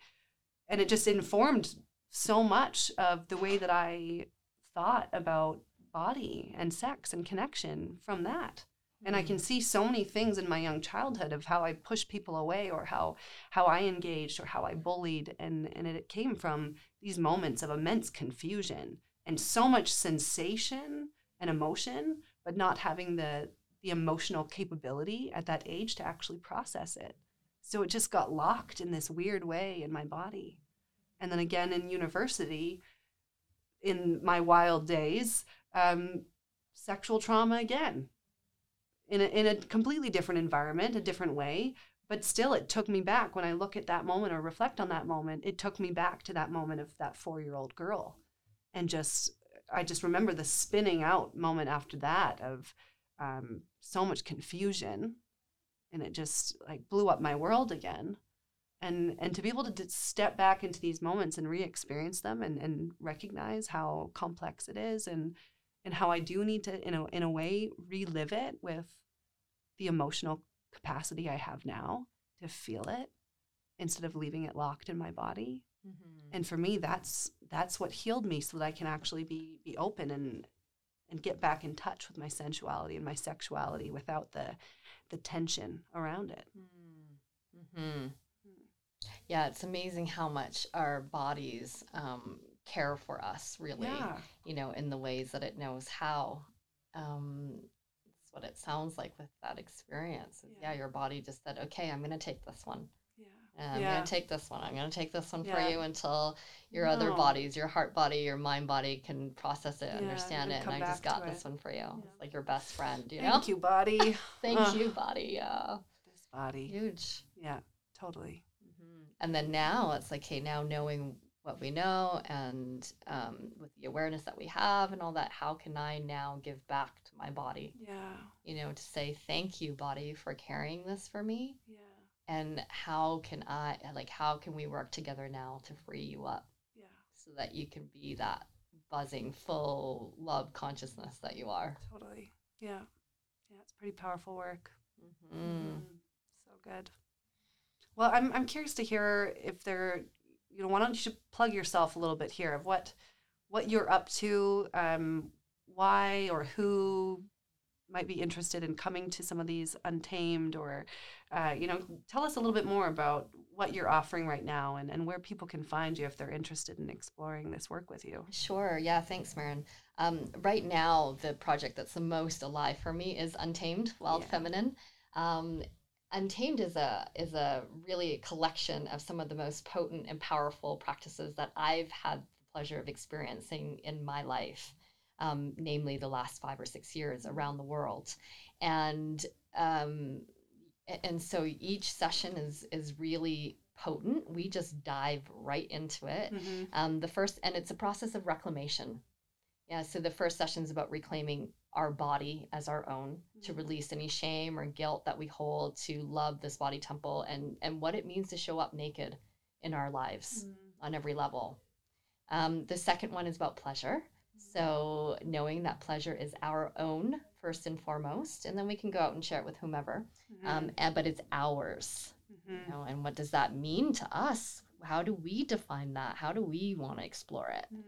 and it just informed so much of the way that I thought about body and sex and connection from that. And I can mm. see so many things in my young childhood of how I pushed people away or how how I engaged or how I bullied and and it came from these moments of immense confusion and so much sensation and emotion but not having the the emotional capability at that age to actually process it. So it just got locked in this weird way in my body. And then again in university in my wild days um, sexual trauma again. In a, in a completely different environment a different way. But still it took me back. When i look at that moment or reflect on that moment it took me back to that moment of that four year old girl. And just i just remember the spinning out moment after that of um, so much confusion and it just like blew up my world again and and to be able to d- step back into these moments and re-experience them and, and recognize how complex it is and and how I do need to in a, in a way relive it with the emotional capacity I have now to feel it instead of leaving it locked in my body Mm-hmm. and for me that's that's what healed me so that I can actually be be open and and get back in touch with my sensuality and my sexuality without the the tension around it Mm-hmm. Yeah, it's amazing how much our bodies um, care for us, really, yeah you know, in the ways that it knows how. Um, it's what it sounds like with that experience. Yeah, Yeah. your body just said, okay, I'm going to take this one. Yeah I'm Yeah. going to take this one. I'm going to take this one for you until your other bodies, your heart body, your mind body can process it, Yeah, understand and it. And I just got this it. one for you. Yeah. It's like your best friend, you know? thank you body Thank Ugh. you, body. Yeah. this body Huge. yeah totally hmm And then now it's like, hey, now knowing what we know and um, with the awareness that we have and all that, how can I now give back to my body? yeah You know, to say thank you, body, for carrying this for me. yeah And how can I, like, how can we work together now to free you up? Yeah. So that you can be that buzzing, full love consciousness that you are? totally. Yeah. Yeah it's pretty powerful work. Mm. Mm, so good. Well i'm i'm curious to hear if there you know why don't you plug yourself a little bit here of what what you're up to um why or who might be interested in coming to some of these untamed or uh, you know tell us a little bit more about what you're offering right now and, and where people can find you if they're interested in exploring this work with you Sure. Yeah. Thanks, Marin. Um, right now, the project that's the most alive for me is Untamed, Wild Yeah. Feminine. Um, Untamed is a is a really a collection of some of the most potent and powerful practices that I've had the pleasure of experiencing in my life, um, namely the last five or six years around the world, and um, and so each session is is really potent. We just dive right into it. mm-hmm. Um, the first, and it's a process of reclamation. Yeah, so the first session is about reclaiming our body as our own, to Mhm. release any shame or guilt that we hold, to love this body temple, and and what it means to show up naked in our lives on every level. Um, the second one is about pleasure. So knowing that pleasure is our own first and foremost, and then we can go out and share it with whomever. Mhm. Um, and, but it's ours. Mhm. You know, and what does that mean to us? How do we define that? How do we want to explore it? Mhm.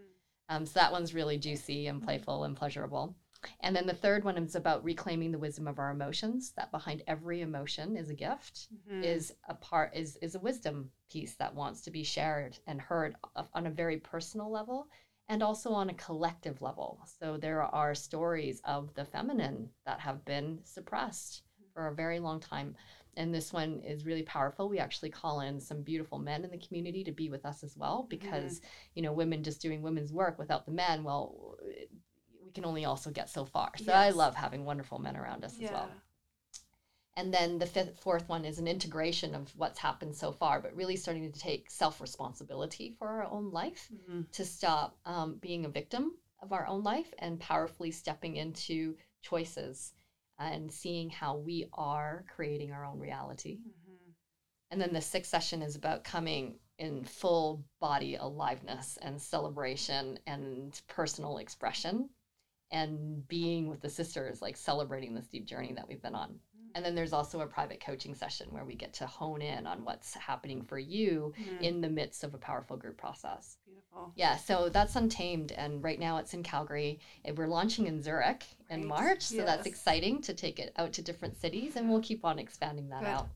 Um, so that one's really juicy and playful and pleasurable. And then the third one is about reclaiming the wisdom of our emotions. That behind every emotion is a gift, Mhm. is a part is is a wisdom piece that wants to be shared and heard on a very personal level and also on a collective level. So there are stories of the feminine that have been suppressed mm-hmm. for a very long time. And this one is really powerful. We actually call in some beautiful men in the community to be with us as well mm-hmm. because, you know, women just doing women's work without the men, well, we can only also get so far. So I love having wonderful men around us as well. And then the fifth, fourth one is an integration of what's happened so far, but really starting to take self responsibility for our own life Mhm. to stop um, being a victim of our own life and powerfully stepping into choices and seeing how we are creating our own reality. Mhm. And then the sixth session is about coming in full body aliveness and celebration and personal expression and being with the sisters, like celebrating this deep journey that we've been on. And then there's also a private coaching session where we get to hone in on what's happening for you Mhm. in the midst of a powerful group process. Beautiful. Yeah, so that's Untamed, and right now it's in Calgary. and We're launching in Zurich in March, so that's exciting to take it out to different cities, and we'll keep on expanding that Good. out.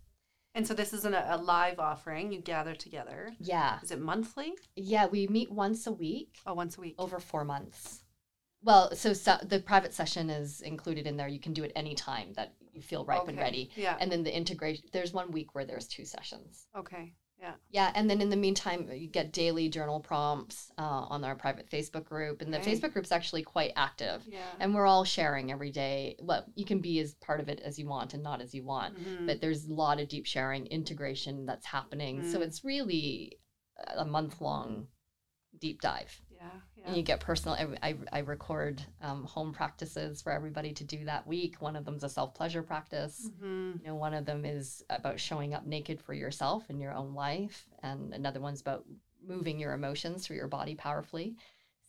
And so this isn't a, a live offering. You gather together. Yeah, Is it monthly? yeah, we meet once a week Oh, once a week. over four months. Well, so, so the private session is included in there. You can do it any time that you feel ripe and ready. Yeah. And then the integration, there's one week where there's two sessions. okay. Yeah. Yeah, and then in the meantime, you get daily journal prompts uh, on our private Facebook group, and the Okay. Facebook group's actually quite active. Yeah. and we're all sharing every day Well, you can be as part of it as you want and not as you want Mhm. but there's a lot of deep sharing integration that's happening so Mm. it's really a month long deep dive yeah. Yeah. and you get personal i, I, I record um, home practices for everybody to do that week one of them's a self-pleasure practice Mhm. you know one of them is about showing up naked for yourself in your own life and another one's about moving your emotions through your body powerfully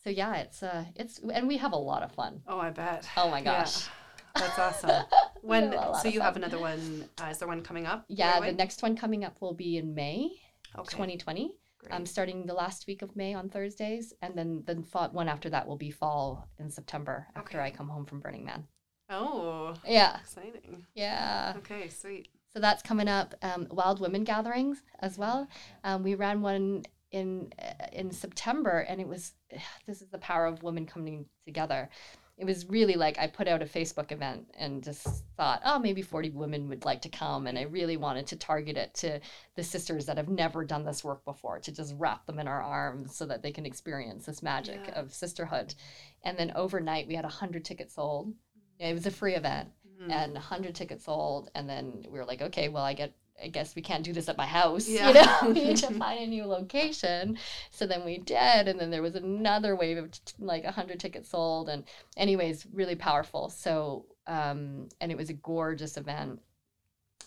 so yeah it's uh it's and we have a lot of fun Oh, I bet. Oh my Yeah. gosh. That's awesome. When have a lot so you have another one? Uh, is there one coming up? Yeah, the next one coming up will be in May okay. 2020. Great. Um, starting the last week of May on Thursdays, and then the fa- one after that will be fall in September after Okay. I come home from Burning Man. oh, Yeah, exciting. yeah. Okay, sweet. So that's coming up. Um, Wild Women gatherings as well. Um, we ran one in uh, in September, and it was this is the power of women coming together. It was really like I put out a Facebook event and just thought, oh, maybe 40 women would like to come. And I really wanted to target it to the sisters that have never done this work before, to just wrap them in our arms so that they can experience this magic Yeah. of sisterhood. And then overnight, we had 100 tickets sold. It was a free event Mhm. and 100 tickets sold and then we were like okay well i get i guess we can't do this at my house Yeah. you know we need to find a new location so then we did and then there was another wave of t- like 100 tickets sold and anyways really powerful so um and it was a gorgeous event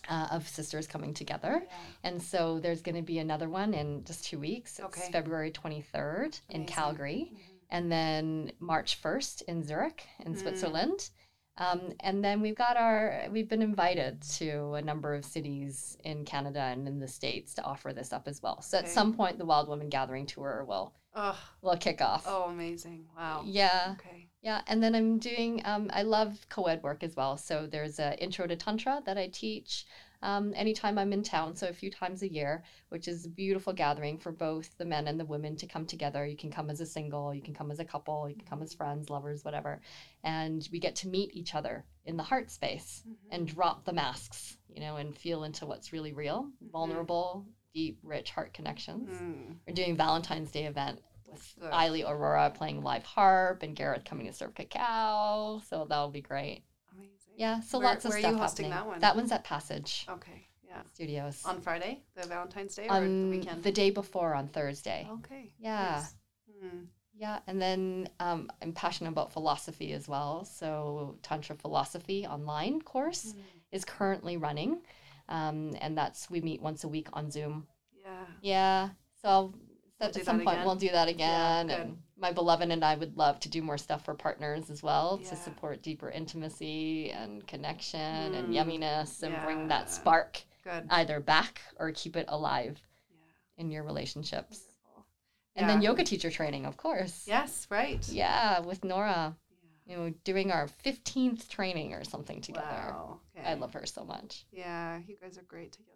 uh, of sisters coming together and so there's going to be another one in just two weeks it's Okay. february 23rd in Amazing. calgary Mhm. and then March 1st in Zurich in Mm. Switzerland. Um, and then we've got our, we've been invited to a number of cities in Canada and in the States to offer this up as well. So Okay. at some point, the Wild Woman Gathering Tour will, Oh, will kick off. oh, amazing! Wow. Yeah, Okay. yeah. And then I'm doing, um, I love co ed work as well. So there's a intro to Tantra that I teach um, anytime I'm in town, so a few times a year, which is a beautiful gathering for both the men and the women to come together. You can come as a single, you can come as a couple, you can come as friends, lovers, whatever. And we get to meet each other in the heart space Mhm. and drop the masks, you know, and feel into what's really real, vulnerable, deep, rich heart connections. Mm. We're doing Valentine's Day event with. Eiley Aurora playing live harp and Gareth coming to serve cacao. So that'll be great. Yeah, so Where- lots of where are stuff you hosting happening. that one? That one's at Passage Okay. Yeah. Studios. On Friday, the Valentine's Day, or the On weekend? the day before on Thursday. Okay. Yeah. nice. Mm. Yeah, and then um, I'm passionate about philosophy as well. So Tantra Philosophy online course Mm. is currently running, um, and that's we meet once a week on Zoom. Yeah. Yeah, so We'll at some point again. we'll do that Yeah, again, good. and my beloved and I would love to do more stuff for partners as well Yeah. to support deeper intimacy and connection and Mm, yumminess and bring that spark Good. either back or keep it alive yeah. in your relationships. And then yoga teacher training, of course. Yes, right. Yeah, with Nora, Yeah. you know, doing our 15th training or something together. Wow. Okay. I love her so much. Yeah, you guys are great together.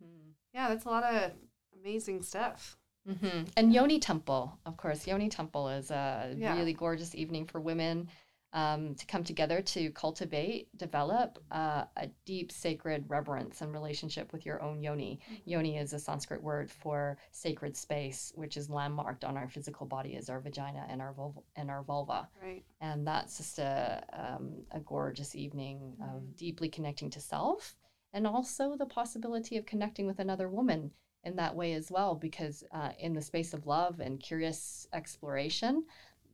hmm Yeah, that's a lot of amazing stuff. Hmm And Yoni Temple, of course. Yoni Temple is a Yeah. really gorgeous evening for women um, to come together to cultivate, develop uh, a deep sacred reverence and relationship with your own yoni. Yoni is a Sanskrit word for sacred space, which is landmarked on our physical body as our vagina and our vulva. And our vulva. Right. and that's just a um, a gorgeous evening Mhm. of deeply connecting to self and also the possibility of connecting with another woman in that way as well because uh, in the space of love and curious exploration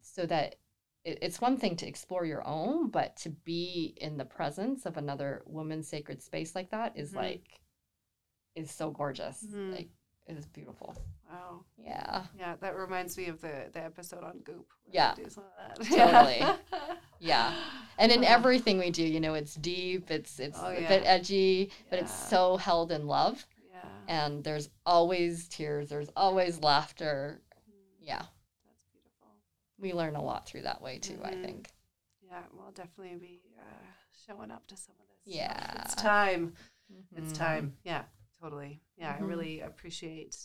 so that it, it's one thing to explore your own but to be in the presence of another woman's sacred space like that is Mhm. like is so gorgeous Mhm. like it is beautiful Wow. yeah Yeah, that reminds me of the the episode on Goop. Yeah. do some of that. Totally. Yeah. and in everything we do you know it's deep it's it's Oh, a bit edgy but it's so held in love Yeah. and there's always tears there's always laughter yeah That's beautiful. we learn a lot through that way too i Mhm. think Yeah, we'll definitely be uh, showing up to some of this. stuff. Yeah. It's time. It's Mhm. time. Yeah, totally. Yeah, Mhm. I really appreciate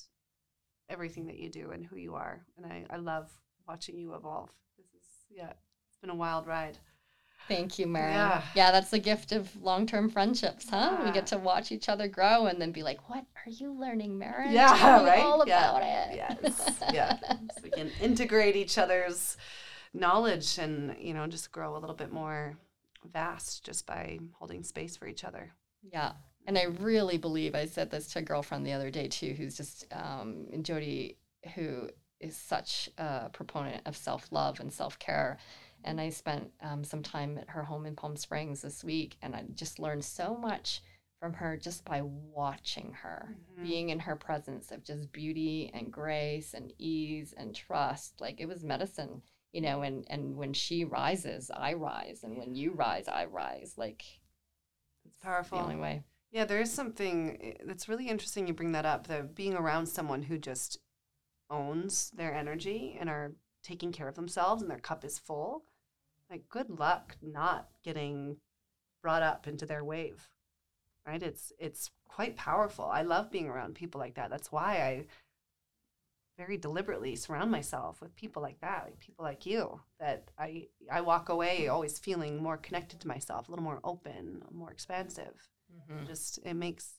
everything that you do and who you are. And I, I love watching you evolve. This is, yeah, it's been a wild ride. Thank you Mary. Yeah. yeah that's the gift of long-term friendships huh we get to watch each other grow and then be like what are you learning Mary Yeah, Tell me right? all Yeah. about it Yes. Yeah. so we can integrate each other's knowledge and, you know, just grow a little bit more vast just by holding space for each other. Yeah. And I really believe I said this to a girlfriend the other day too, who's just um, Jody, who is such a proponent of self love and self care. And I spent um, some time at her home in Palm Springs this week, and I just learned so much from her just by watching her, Mhm. being in her presence of just beauty and grace and ease and trust. Like it was medicine, you know. And and when she rises, I rise, and when you rise, I rise. Like It's powerful. the only way. Yeah, there is something eh, that's really interesting you bring that up. The being around someone who just owns their energy and are taking care of themselves and their cup is full. Like good luck not getting brought up into their wave. Right? It's it's quite powerful. I love being around people like that. That's why I very deliberately surround myself with people like that, like people like you that I I walk away always feeling more connected to myself, a little more open, more expansive Mhm. just it makes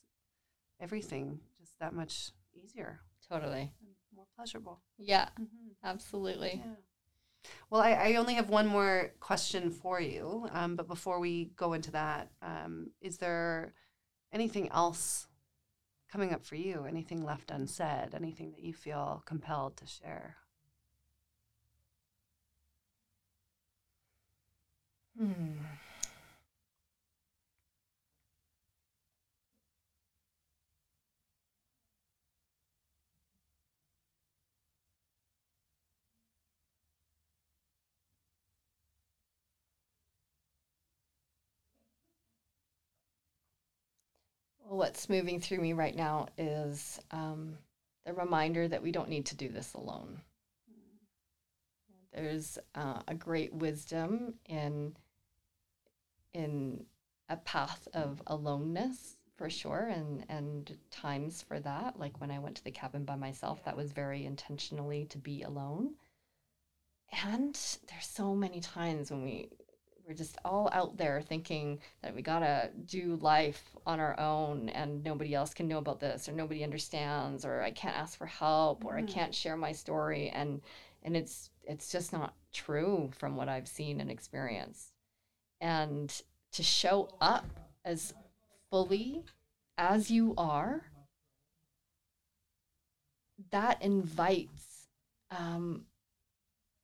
everything just that much easier Totally. more pleasurable. Yeah, Mm-hmm. absolutely. Yeah. Well, I, I only have one more question for you, um, but before we go into that, um, is there anything else coming up for you? Anything left unsaid? Anything that you feel compelled to share? Hmm. Well, what's moving through me right now is um, the reminder that we don't need to do this alone. There's uh, a great wisdom in in a path of aloneness for sure, and and times for that. Like when I went to the cabin by myself, that was very intentionally to be alone. And there's so many times when we we're just all out there thinking that we gotta do life on our own and nobody else can know about this or nobody understands or I can't ask for help or I Mhm. can't share my story and and it's it's just not true from what I've seen and experienced. And to show up as fully as you are, that invites um,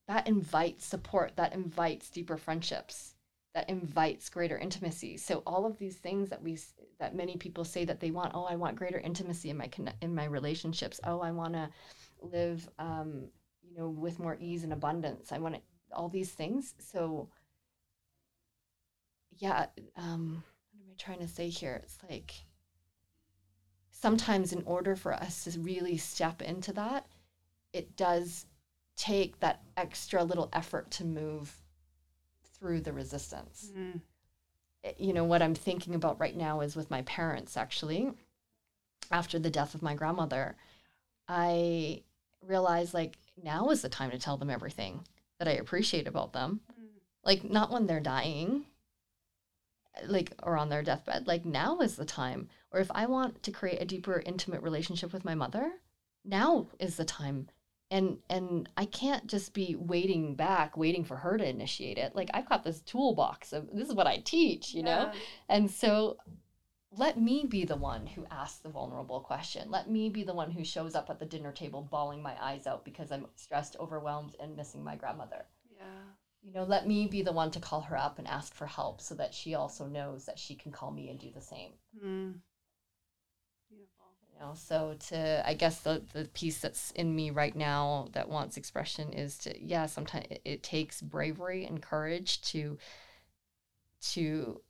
that invites support, that invites deeper friendships, that invites greater intimacy. So all of these things that we that many people say that they want, oh, I want greater intimacy in my in my relationships. Oh, I want to live um, you know, with more ease and abundance. I want all these things. So, yeah, um, what am I trying to say here? It's like sometimes, in order for us to really step into that, it does take that extra little effort to move through the resistance. Mm. Eh, You know, what I'm thinking about right now is with my parents, actually, after the death of my grandmother, I realized like now is the time to tell them everything that I appreciate about them. Mm. Like, not when they're dying, like, or on their deathbed. Like, now is the time. Or if I want to create a deeper, intimate relationship with my mother, now is the time. And and I can't just be waiting back, waiting for her to initiate it. Like I've got this toolbox of this is what I teach, you know? And so let me be the one who asks the vulnerable question. Let me be the one who shows up at the dinner table bawling my eyes out because I'm stressed, overwhelmed, and missing my grandmother. Yeah. You know, let me be the one to call her up and ask for help so that she also knows that she can call me and do the same. Mm. Know, so to I guess the the piece that's in me right now that wants expression is to yeah, sometimes it, it takes bravery and courage to to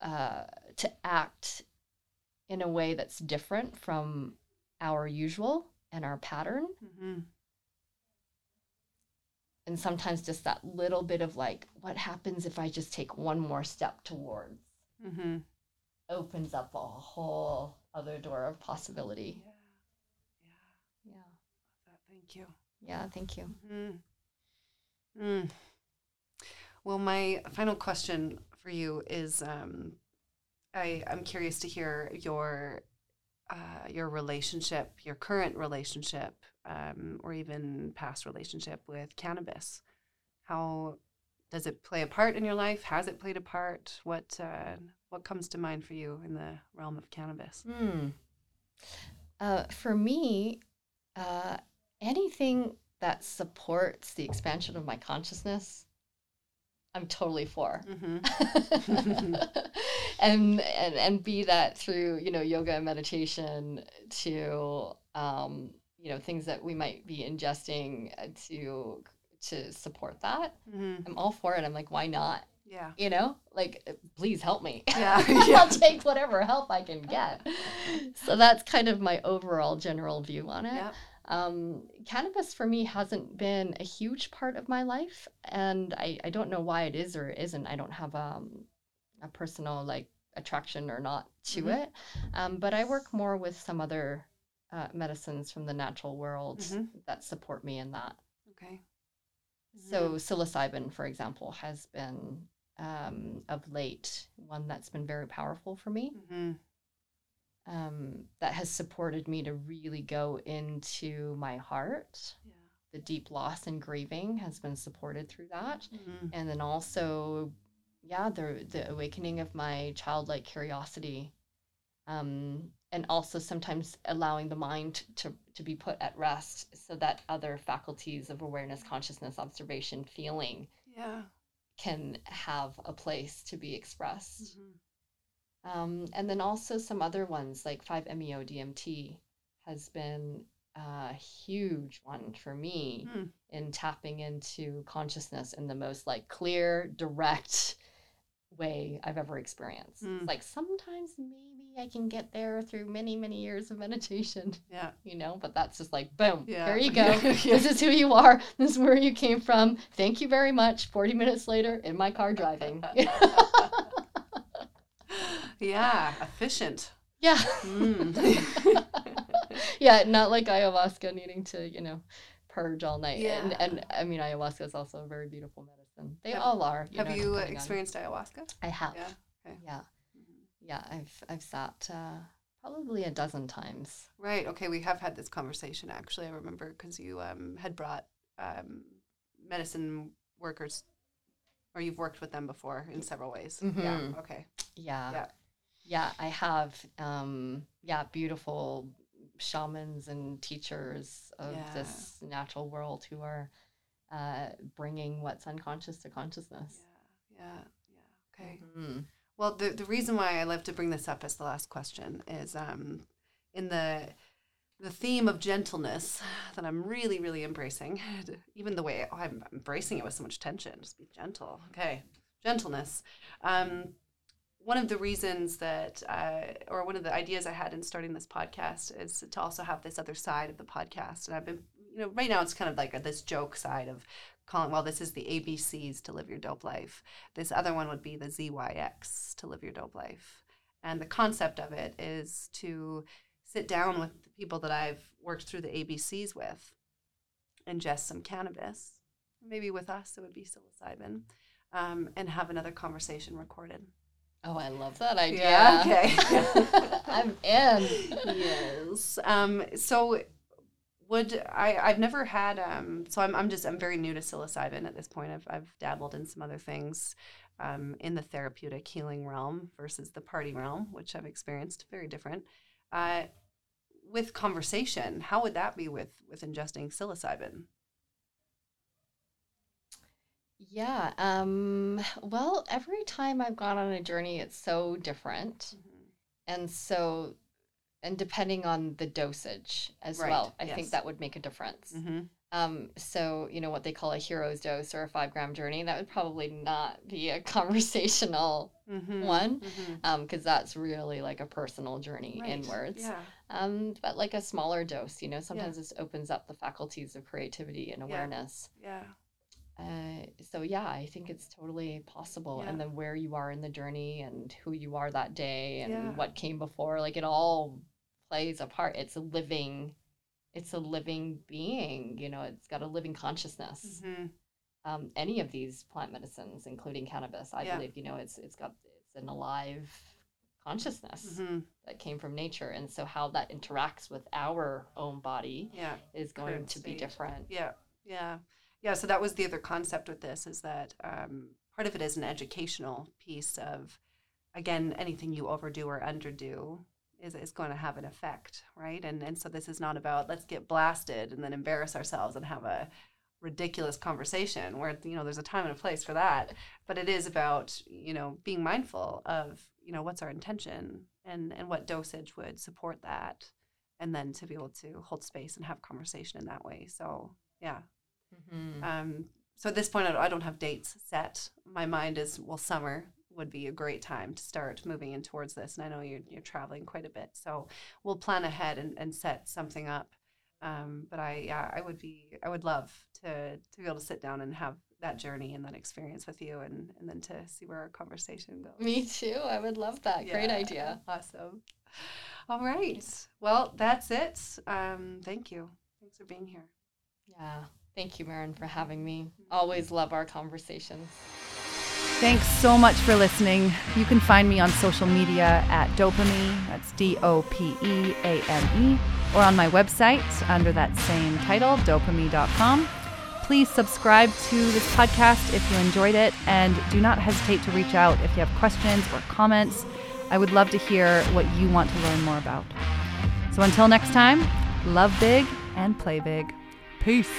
uh to act in a way that's different from our usual and our pattern Mm-hmm. and sometimes just that little bit of like what happens if I just take one more step towards Mm-hmm. opens up a whole other door of possibility. Yeah. Yeah. Yeah. Thank you. Yeah, thank you. Mm. Mm. Well, my final question for you is um, I, I'm curious to hear your uh, your relationship, your current relationship, um, or even past relationship with cannabis. How does it play a part in your life? Has it played a part? What uh, what comes to mind for you in the realm of cannabis? Hmm. Uh, for me, uh, anything that supports the expansion of my consciousness, I'm totally for. Mm-hmm. and, and and be that through you know yoga and meditation to um, you know things that we might be ingesting uh, to to support that. mm-hmm. I'm all for it. I'm like, why not? Yeah. You know, like uh, please help me. Yeah, yeah. I'll take whatever help I can get. So that's kind of my overall general view on it. Yeah. Um, cannabis for me hasn't been a huge part of my life, and I, I don't know why it is or isn't. I don't have um, a personal like attraction or not to Mhm. it, um, but I work more with some other uh, medicines from the natural world Mhm. that support me in that. Okay. So psilocybin, for example, has been um, of late one that's been very powerful for me. Mm-hmm. Um, that has supported me to really go into my heart. Yeah. The deep loss and grieving has been supported through that, Mm-hmm. and then also, yeah, the the awakening of my childlike curiosity, um, and also sometimes allowing the mind to to be put at rest so that other faculties of awareness, consciousness, observation, feeling Yeah. Can have a place to be expressed. Mhm. Um, and then also some other ones like 5-MeO DMT has been a huge one for me Hmm. in tapping into consciousness in the most like clear, direct way I've ever experienced. It's like sometimes maybe I can get there through many, many years of meditation, Yeah. you know, but that's just like boom, Yeah. there you go. Yeah. This is who you are. This is where you came from. Thank you very much. 40 minutes later in my car driving. yeah. Efficient. yeah. Mm. yeah, not like ayahuasca needing to, you know, purge all night. And, Yeah. and I mean, ayahuasca is also a very beautiful medicine. They Have- all are. Have know, you depending on- experienced ayahuasca? I have. Yeah. Okay. Yeah. Yeah. I've I've sat uh, probably a dozen times. Right. Okay. We have had this conversation actually. I remember because you um, had brought um, medicine workers, or you've worked with them before in several ways. Yeah. Mhm. Okay. Yeah. Yeah. Yeah, I have. Um, yeah, beautiful shamans and teachers of Yeah. this natural world who are uh, bringing what's unconscious to consciousness. Yeah. Yeah. Yeah. Okay. Mhm. Well, the, the reason why I love to bring this up as the last question is um, in the the theme of gentleness that I'm really, really embracing. Even the way oh, I'm embracing it with so much tension. Just be gentle. Okay, gentleness. Um, one of the reasons that, or one of the ideas I had in starting this podcast is to also have this other side of the podcast. And I've been, you know, right now it's kind of like a, this joke side of calling, well, this is the ABCs to live your dope life. This other one would be the ZYX to live your dope life. And the concept of it is to sit down with the people that I've worked through the ABCs with, ingest some cannabis, maybe with us, it would be psilocybin, um, and have another conversation recorded. Oh, I love that idea. Yeah, okay. I'm in. yes. Um, so would I I've never had um so I'm I'm just I'm very new to psilocybin at this point. I've I've dabbled in some other things um in the therapeutic healing realm versus the party realm, which I've experienced very different. Uh with conversation, how would that be with with ingesting psilocybin? Yeah. Um, well, every time I've gone on a journey, it's so different. And so, and depending on the dosage as Right, well, I yes. think that would make a difference. Mm-hmm. Um, so, you know, what they call a hero's dose or a five gram journey, that would probably not be a conversational Mm-hmm. one, Mm-hmm. um, because that's really like a personal journey inwards. Yeah. Um, but like a smaller dose, you know, sometimes this opens up the faculties of creativity and awareness. Yeah. Uh, so yeah, I think it's totally possible. And then where you are in the journey and who you are that day and Yeah. what came before, like it all plays a part. It's a living, it's a living being. You know, it's got a living consciousness. Mm-hmm. Um, any of these plant medicines, including cannabis, I Yeah. believe, you know, it's it's got it's an alive consciousness Mm-hmm. that came from nature, and so how that interacts with our own body Yeah. is going Current to be different. Yeah, yeah, yeah. So that was the other concept with this is that um, part of it is an educational piece of, again, anything you overdo or underdo is is going to have an effect, right? And and so this is not about let's get blasted and then embarrass ourselves and have a ridiculous conversation where you know there's a time and a place for that but it is about you know being mindful of you know what's our intention and and what dosage would support that and then to be able to hold space and have conversation in that way so yeah Mhm. um, so at this point, I don't have dates set. My mind is well, summer would be a great time to start moving in towards this. And I know you're, you're traveling quite a bit, so we'll plan ahead and, and set something up. Um, but I, yeah, I would be, I would love to to be able to sit down and have that journey and that experience with you, and and then to see where our conversation goes. Me too. I would love that. Great idea. Awesome. All right. Well, that's it. Um, thank you. Thanks for being here. Yeah. Thank you, Marin, for having me. Always love our conversations. Thanks so much for listening. You can find me on social media at Dopeame, that's D O P E A M E, or on my website under that same title, dopeame.com. Please subscribe to this podcast if you enjoyed it, and do not hesitate to reach out if you have questions or comments. I would love to hear what you want to learn more about. So until next time, love big and play big. Peace.